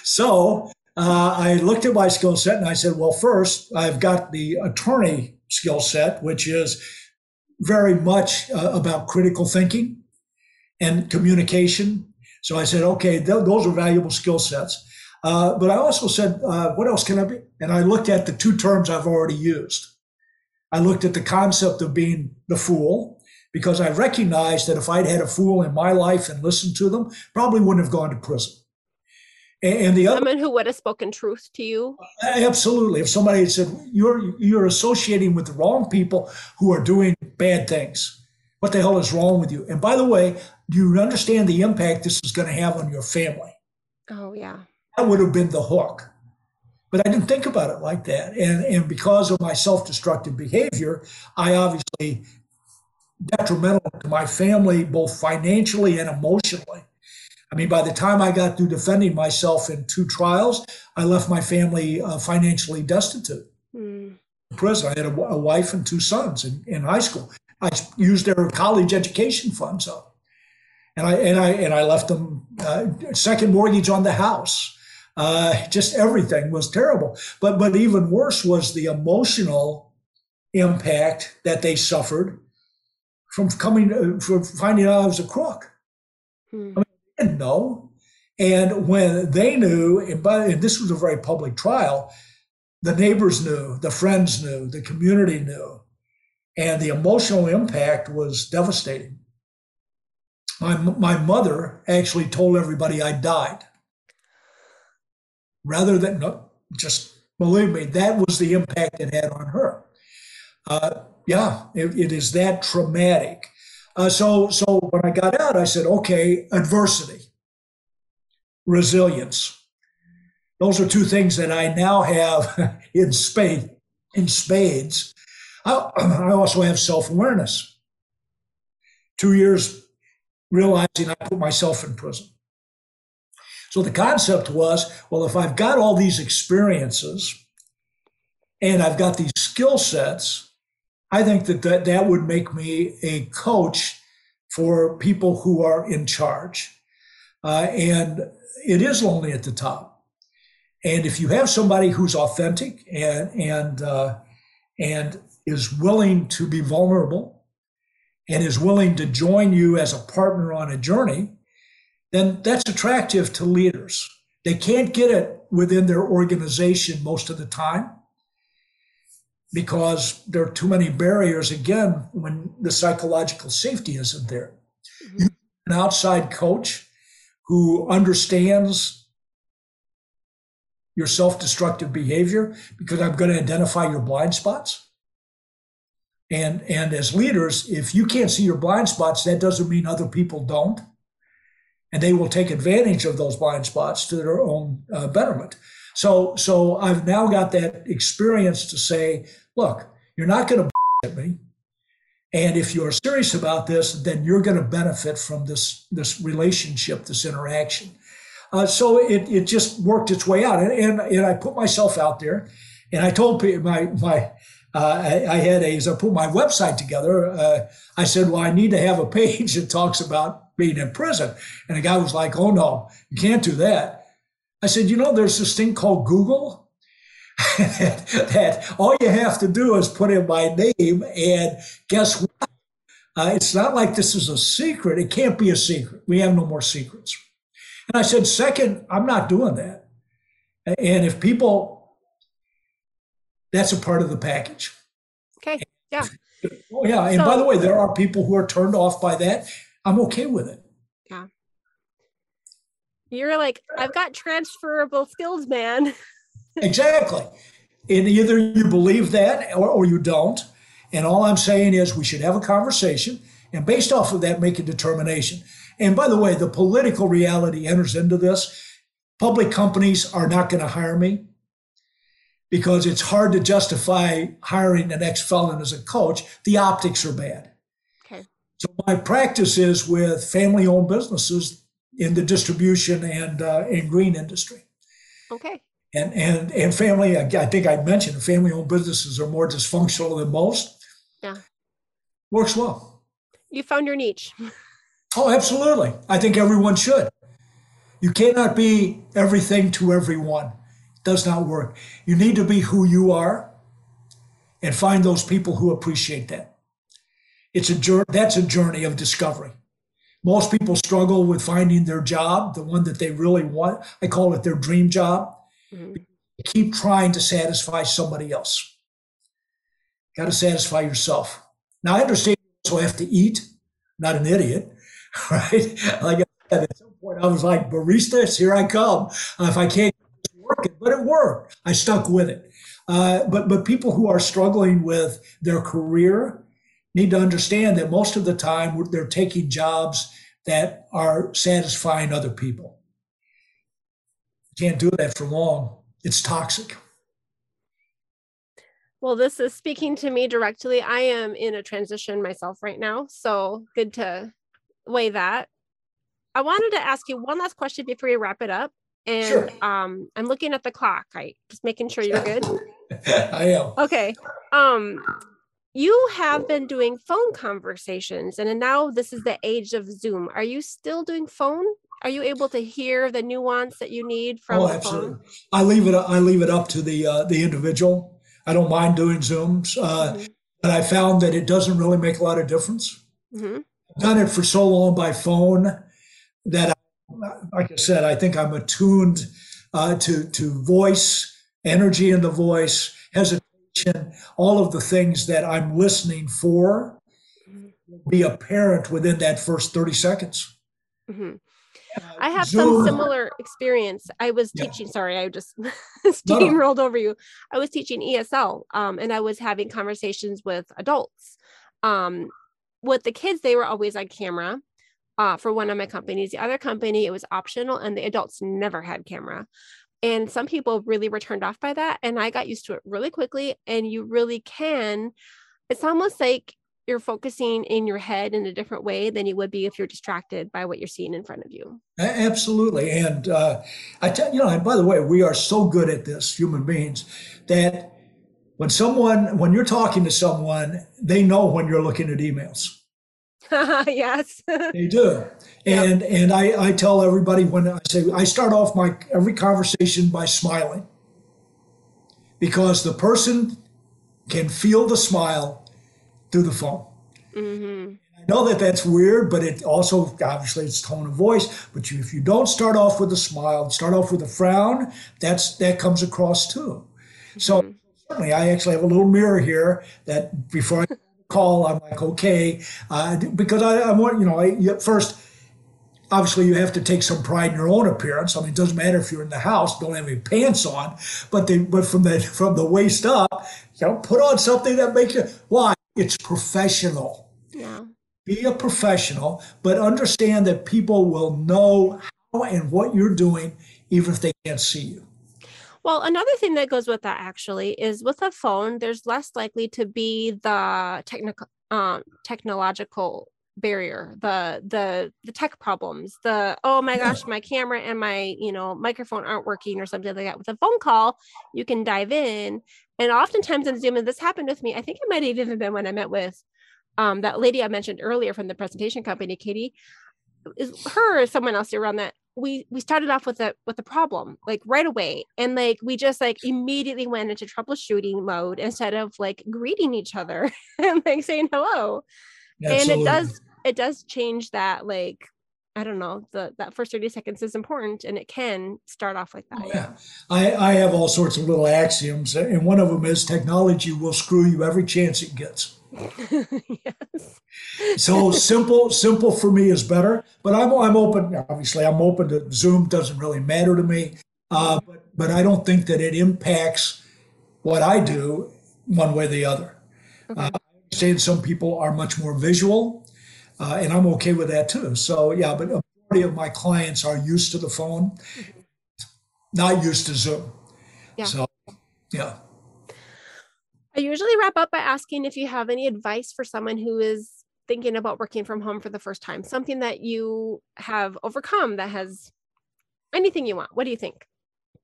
so uh, I looked at my skill set and I said, well, first, I've got the attorney skill set, which is very much uh, about critical thinking and communication. So I said, okay, th- those are valuable skill sets. Uh, but I also said, uh, what else can I be? And I looked at the two terms I've already used. I looked at the concept of being the fool because I recognized that if I'd had a fool in my life and listened to them, probably wouldn't have gone to prison. And the other, someone who would have spoken truth to you. Absolutely. If somebody had said you're you're associating with the wrong people who are doing bad things, what the hell is wrong with you? And by the way, do you understand the impact this is going to have on your family? Oh, yeah. That would have been the hook. But I didn't think about it like that. And, and because of my self destructive behavior, I obviously detrimental to my family, both financially and emotionally. I mean, by the time I got through defending myself in two trials, I left my family uh, financially destitute. Mm. In prison, I had a, a, wife and two sons in, in high school. I used their college education funds up and I and I and I left them uh, second mortgage on the house. Uh, just everything was terrible. But but even worse was the emotional impact that they suffered from coming uh, from finding out I was a crook. Hmm. I mean, they didn't know, and when they knew, and, by, and this was a very public trial, the neighbors knew, the friends knew, the community knew, and the emotional impact was devastating. My, my mother actually told everybody I died. Rather than no, just believe me, that was the impact it had on her. Uh, yeah, it, it is that traumatic. Uh, so, so when I got out, I said, okay, adversity, resilience. Those are two things that I now have in spade, in spades. I, I also have self-awareness. Two years realizing I put myself in prison. So the concept was well, if I've got all these experiences and I've got these skill sets, I think that, that that would make me a coach for people who are in charge. Uh, and it is lonely at the top. And if you have somebody who's authentic and and uh, and is willing to be vulnerable and is willing to join you as a partner on a journey, then that's attractive to leaders. They can't get it within their organization most of the time because there are too many barriers again when the psychological safety isn't there. Mm-hmm. An outside coach who understands your self destructive behavior because I'm going to identify your blind spots. And, and as leaders, if you can't see your blind spots, that doesn't mean other people don't. And they will take advantage of those blind spots to their own uh, betterment. So, so I've now got that experience to say, look, you're not going to at me. And if you're serious about this, then you're going to benefit from this, this relationship, this interaction. Uh, so it, it just worked its way out. And, and, and I put myself out there and I told my, my, uh, I, I, had a, as I put my website together, uh, I said, well, I need to have a page that talks about being in prison. And the guy was like, oh no, you can't do that. I said, you know, there's this thing called Google that all you have to do is put in my name, and guess what? Uh, it's not like this is a secret. It can't be a secret. We have no more secrets. And I said, second, I'm not doing that. And if people, that's a part of the package. Okay. Yeah. Oh, yeah. And so, by the way, there are people who are turned off by that. I'm okay with it. Yeah. You're like, I've got transferable skills, man. exactly. And either you believe that or, or you don't. And all I'm saying is we should have a conversation and based off of that, make a determination. And by the way, the political reality enters into this. Public companies are not going to hire me because it's hard to justify hiring an ex felon as a coach. The optics are bad. Okay. So my practice is with family owned businesses in the distribution and, uh, and green industry. Okay and and and family. I think I mentioned family-owned businesses are more dysfunctional than most. Yeah, works well. You found your niche. Oh, absolutely. I think everyone should. You cannot be everything to everyone. Does not work. You need to be who you are, and find those people who appreciate that. It's a journey. That's a journey of discovery. Most people struggle with finding their job, the one that they really want. I call it their dream job Mm-hmm. Keep trying to satisfy somebody else. Got to satisfy yourself. Now, I understand you also have to eat, not an idiot, right? Like at some point, I was like, baristas, here I come. Uh, if I can't but it worked. I stuck with it. Uh, but but people who are struggling with their career need to understand that most of the time they're taking jobs that are satisfying other people You can't do that for long. It's toxic. Well, this is speaking to me directly. I am in a transition myself right now. So good to weigh that. I wanted to ask you one last question before we wrap it up. And sure. um, I'm looking at the clock. I just making sure you're good. I am. Okay. Um, you have been doing phone conversations, and now this is the age of Zoom. Are you still doing phone are you able to hear the nuance that you need from oh, absolutely. I leave it. I leave it up to the uh, the individual. I don't mind doing zooms, uh, mm-hmm. but I found that it doesn't really make a lot of difference. Mm-hmm. I've done it for so long by phone that, I, like I said, I think I'm attuned uh, to to voice, energy in the voice, hesitation, all of the things that I'm listening for be apparent within that first 30 seconds. Mm-hmm. I have Zoom. some similar experience. I was yeah. teaching, sorry, I just steamrolled no. over you. I was teaching ESL um, and I was having conversations with adults. Um, with the kids, they were always on camera uh, for one of my companies. The other company, it was optional and the adults never had camera. And some people really were turned off by that. And I got used to it really quickly. And you really can, it's almost like you're focusing in your head in a different way than you would be if you're distracted by what you're seeing in front of you. Absolutely. And uh, I tell you know, and by the way, we are so good at this, human beings, that when someone, when you're talking to someone, they know when you're looking at emails. yes. they do. And yep. and I, I tell everybody when I say I start off my every conversation by smiling. Because the person can feel the smile through the phone. Mm-hmm. I know that that's weird, but it also obviously it's tone of voice. But you, if you don't start off with a smile, start off with a frown, that's that comes across too. Mm-hmm. So certainly, I actually have a little mirror here that before I call, I'm like, okay, uh, because I, I want you know, I, first obviously you have to take some pride in your own appearance. I mean, it doesn't matter if you're in the house, don't have any pants on, but they, but from the from the waist up, you know, put on something that makes you why it's professional. Yeah. Be a professional, but understand that people will know how and what you're doing, even if they can't see you. Well, another thing that goes with that actually is with a phone, there's less likely to be the technical um, technological barrier the the the tech problems the oh my gosh my camera and my you know microphone aren't working or something like that. With a phone call you can dive in and oftentimes in zoom and this happened with me i think it might have even been when i met with um, that lady i mentioned earlier from the presentation company katie is her or someone else around that we we started off with a with a problem like right away and like we just like immediately went into troubleshooting mode instead of like greeting each other and like saying hello Absolutely. and it does it does change that like I don't know, the that first 30 seconds is important and it can start off like that. Oh, yeah. I, I have all sorts of little axioms, and one of them is technology will screw you every chance it gets. yes. So simple, simple for me is better, but I'm I'm open. Obviously, I'm open to Zoom. Doesn't really matter to me, uh, but but I don't think that it impacts what I do one way or the other. Okay. Uh, I understand some people are much more visual uh, and I'm okay with that too. So yeah, but a majority of my clients are used to the phone, not used to Zoom. Yeah. So yeah. I usually wrap up by asking if you have any advice for someone who is thinking about working from home for the first time, something that you have overcome that has anything you want. What do you think?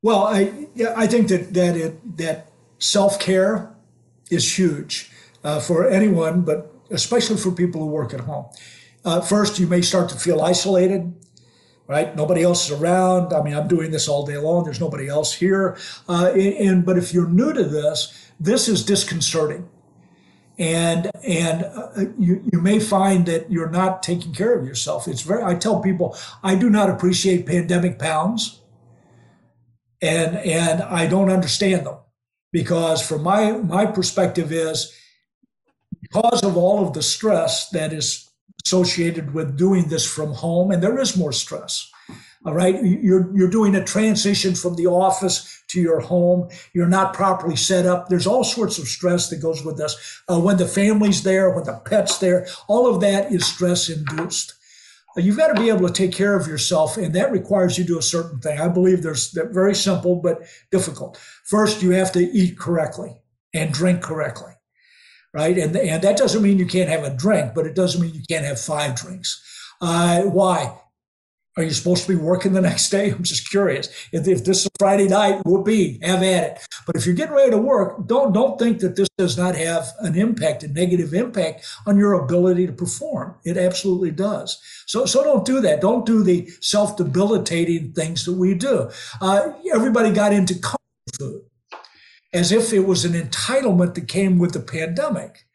Well, I I think that that it that self care is huge uh, for anyone, but especially for people who work at home. Uh, first, you may start to feel isolated, right? Nobody else is around. I mean, I'm doing this all day long. There's nobody else here. Uh, and, and, but if you're new to this, this is disconcerting, and and uh, you you may find that you're not taking care of yourself. It's very. I tell people I do not appreciate pandemic pounds, and and I don't understand them because from my my perspective is because of all of the stress that is associated with doing this from home, and there is more stress. All right, you're you're doing a transition from the office to your home. You're not properly set up. There's all sorts of stress that goes with this. Uh, when the family's there, when the pet's there, all of that is stress induced. Uh, you've got to be able to take care of yourself, and that requires you to do a certain thing. I believe there's very simple but difficult. First, you have to eat correctly and drink correctly right? And, and that doesn't mean you can't have a drink, but it doesn't mean you can't have five drinks. Uh, why? Are you supposed to be working the next day? I'm just curious. If, if this is Friday night, whoopee, have at it. But if you're getting ready to work, don't don't think that this does not have an impact, a negative impact on your ability to perform. It absolutely does. So so don't do that. Don't do the self debilitating things that we do. Uh, everybody got into comfort food as if it was an entitlement that came with the pandemic,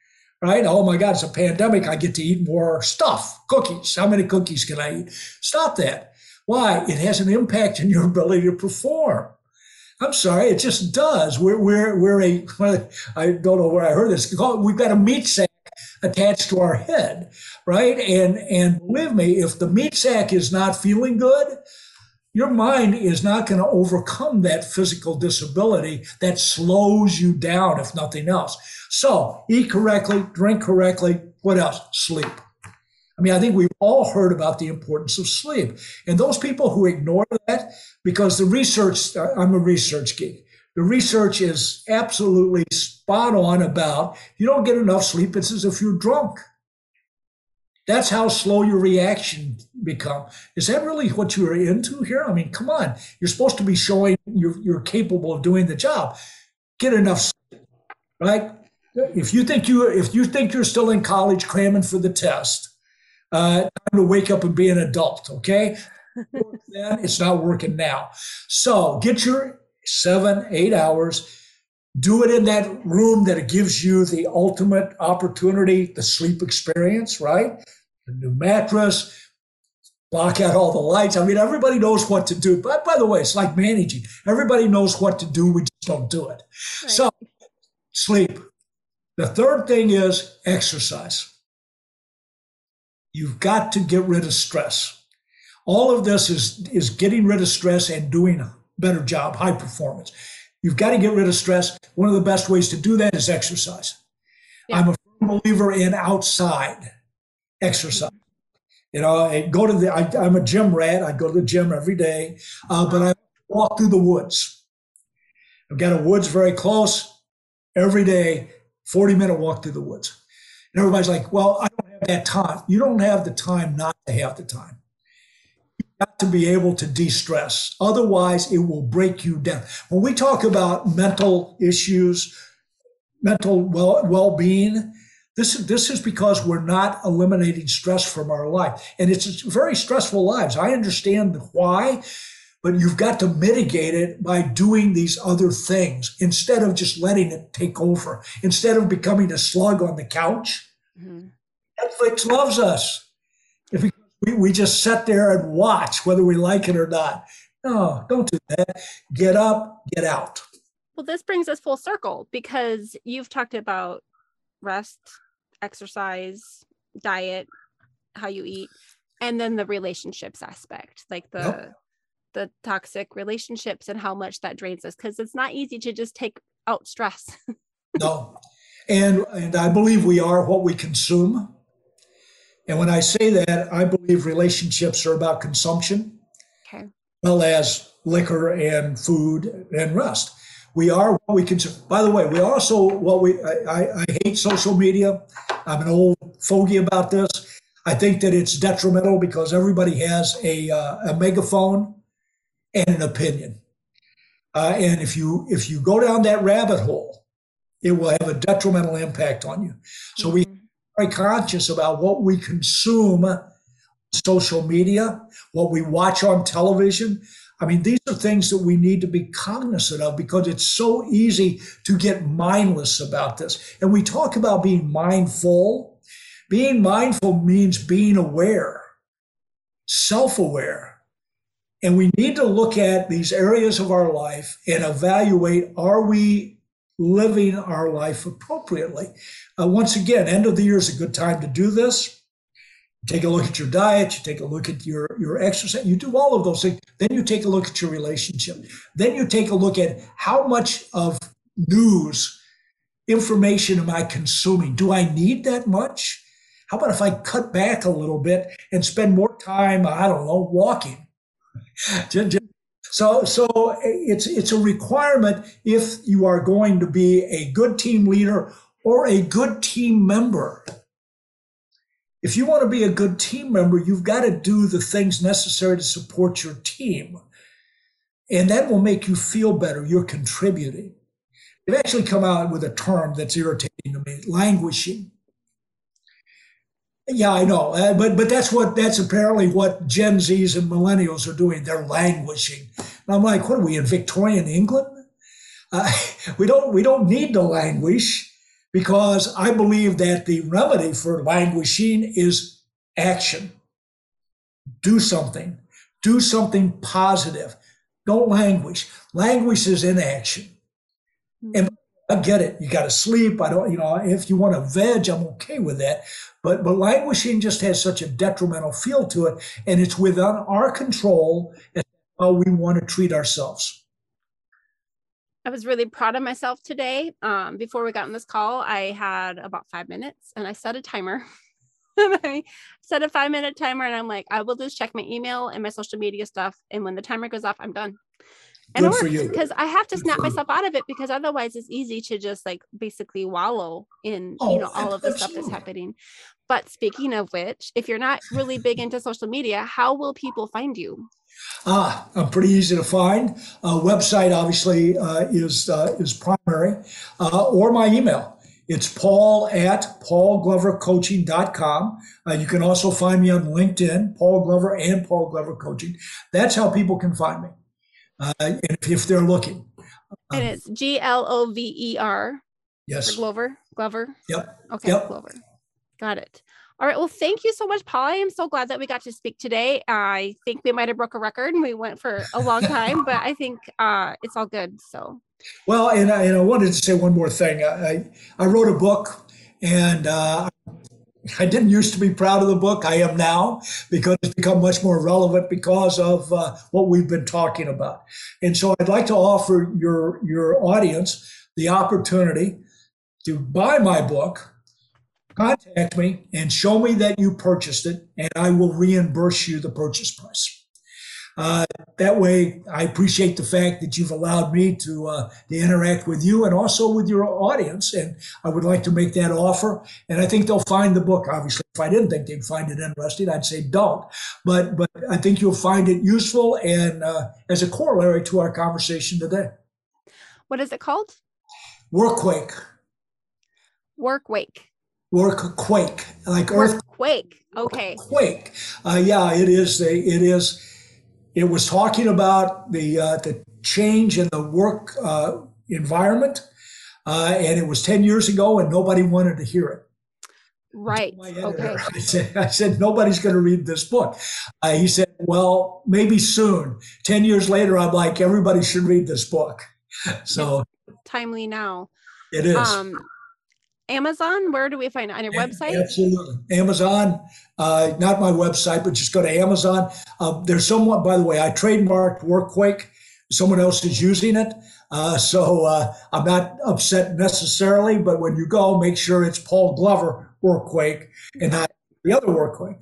right? Oh my God, it's a pandemic. I get to eat more stuff, cookies. How many cookies can I eat? Stop that. Why? It has an impact on your ability to perform. I'm sorry, it just does. We're, we're, we're a, I don't know where I heard this. We've got a meat sack attached to our head, right? And, and believe me, if the meat sack is not feeling good, your mind is not going to overcome that physical disability that slows you down, if nothing else. So eat correctly, drink correctly. What else? Sleep. I mean, I think we've all heard about the importance of sleep. And those people who ignore that, because the research, uh, I'm a research geek. The research is absolutely spot on about you don't get enough sleep, it's as if you're drunk. That's how slow your reaction become. Is that really what you're into here? I mean, come on. You're supposed to be showing you're, you're capable of doing the job. Get enough sleep, right? If you think you if you think you're still in college cramming for the test, uh, time to wake up and be an adult. Okay, then it's not working now. So get your seven, eight hours. Do it in that room that gives you the ultimate opportunity, the sleep experience, right? a new mattress, block out all the lights. I mean, everybody knows what to do. But by the way, it's like managing. Everybody knows what to do. We just don't do it. Right. So sleep. The third thing is exercise. You've got to get rid of stress. All of this is is getting rid of stress and doing a better job, high performance. You've got to get rid of stress. One of the best ways to do that is exercise. Yeah. I'm a firm believer in outside exercise. You know, I go to the, I, am a gym rat. I go to the gym every day, uh, but I walk through the woods. I've got a woods very close every day, 40 minute walk through the woods. And everybody's like, well, I don't have that time. You don't have the time not to have the time. Got to be able to de stress. Otherwise, it will break you down. When we talk about mental issues, mental well being, this, this is because we're not eliminating stress from our life. And it's very stressful lives. I understand why but you've got to mitigate it by doing these other things instead of just letting it take over, instead of becoming a slug on the couch. Mm-hmm. Netflix loves us. We, we just sit there and watch whether we like it or not. No, don't do that. Get up, get out. Well, this brings us full circle because you've talked about rest, exercise, diet, how you eat, and then the relationships aspect, like the yep the toxic relationships and how much that drains us because it's not easy to just take out stress. no. And and I believe we are what we consume. And when I say that, I believe relationships are about consumption. Okay. Well as liquor and food and rest. We are what we consume. By the way, we also what we I, I, I hate social media. I'm an old fogey about this. I think that it's detrimental because everybody has a, uh, a megaphone and an opinion. Uh, and if you if you go down that rabbit hole, it will have a detrimental impact on you. So mm-hmm. we very conscious about what we consume social media, what we watch on television. I mean, these are things that we need to be cognizant of because it's so easy to get mindless about this. And we talk about being mindful. Being mindful means being aware, self aware. And we need to look at these areas of our life and evaluate are we living our life appropriately? Uh, once again, end of the year is a good time to do this. take a look at your diet, you take a look at your, your exercise, you do all of those things. Then you take a look at your relationship. Then you take a look at how much of news information am I consuming? Do I need that much? How about if I cut back a little bit and spend more time, I don't know, walking? So, so it's it's a requirement if you are going to be a good team leader or a good team member. If you want to be a good team member, you've got to do the things necessary to support your team. And that will make you feel better. You're contributing. They've actually come out with a term that's irritating to me languishing. Yeah, I know, uh, but but that's what that's apparently what Gen Zs and millennials are doing. They're languishing. And I'm like, what are we in Victorian England? Uh, we don't we don't need to languish because I believe that the remedy for languishing is action. Do something. Do something positive. Don't languish. Languish is inaction. And I get it. You got to sleep. I don't, you know, if you want to veg, I'm okay with that. But, but languishing just has such a detrimental feel to it. And it's within our control how we want to treat ourselves. I was really proud of myself today. Um, before we got on this call, I had about five minutes and I set a timer. I set a five minute timer and I'm like, I will just check my email and my social media stuff. And when the timer goes off, I'm done and Good it works because I have to snap myself out of it because otherwise it's easy to just like basically wallow in oh, you know all of the stuff that's happening. But speaking of which, if you're not really big into social media, how will people find you? Ah, I'm pretty easy to find. Uh, website obviously uh, is uh, is primary, uh, or my email. It's paul at paulglovercoaching.com. Uh, you can also find me on LinkedIn, Paul Glover and Paul Glover Coaching. That's how people can find me uh, if, if, they're looking. And um, it's G L O V E R. Yes. Glover. Glover. Yep. Okay. Yep. Glover. Got it. All right. Well, thank you so much, Paul. I am so glad that we got to speak today. I think we might have broke a record and we went for a long time, but I think uh, it's all good. So. Well, and I, and I wanted to say one more thing. I, I wrote a book and uh, I didn't used to be proud of the book. I am now because it's become much more relevant because of uh, what we've been talking about. And so I'd like to offer your your audience the opportunity to buy my book, contact me, and show me that you purchased it, and I will reimburse you the purchase price. Uh, that way, I appreciate the fact that you've allowed me to uh, to interact with you and also with your audience. And I would like to make that offer. And I think they'll find the book. Obviously, if I didn't think they'd find it interesting, I'd say don't. But but I think you'll find it useful and uh, as a corollary to our conversation today. What is it called? Workquake. Workwake. Workquake, like earthquake. Okay. Quake. Uh, yeah, it is. A, it is it was talking about the uh, the change in the work uh, environment, uh, and it was ten years ago, and nobody wanted to hear it. Right. Okay. I said, I said nobody's going to read this book. Uh, he said, "Well, maybe soon." Ten years later, I'm like, everybody should read this book. So it's timely now. It is. Um, Amazon? Where do we find it? On your website? Absolutely. Amazon, uh, not my website, but just go to Amazon. Uh, there's someone, by the way, I trademarked Workquake. Someone else is using it. Uh, so uh, I'm not upset necessarily, but when you go, make sure it's Paul Glover Workquake and not the other Workquake.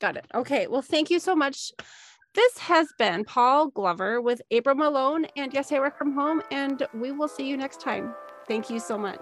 Got it. Okay. Well, thank you so much. This has been Paul Glover with April Malone and Yes, I Work From Home, and we will see you next time. Thank you so much.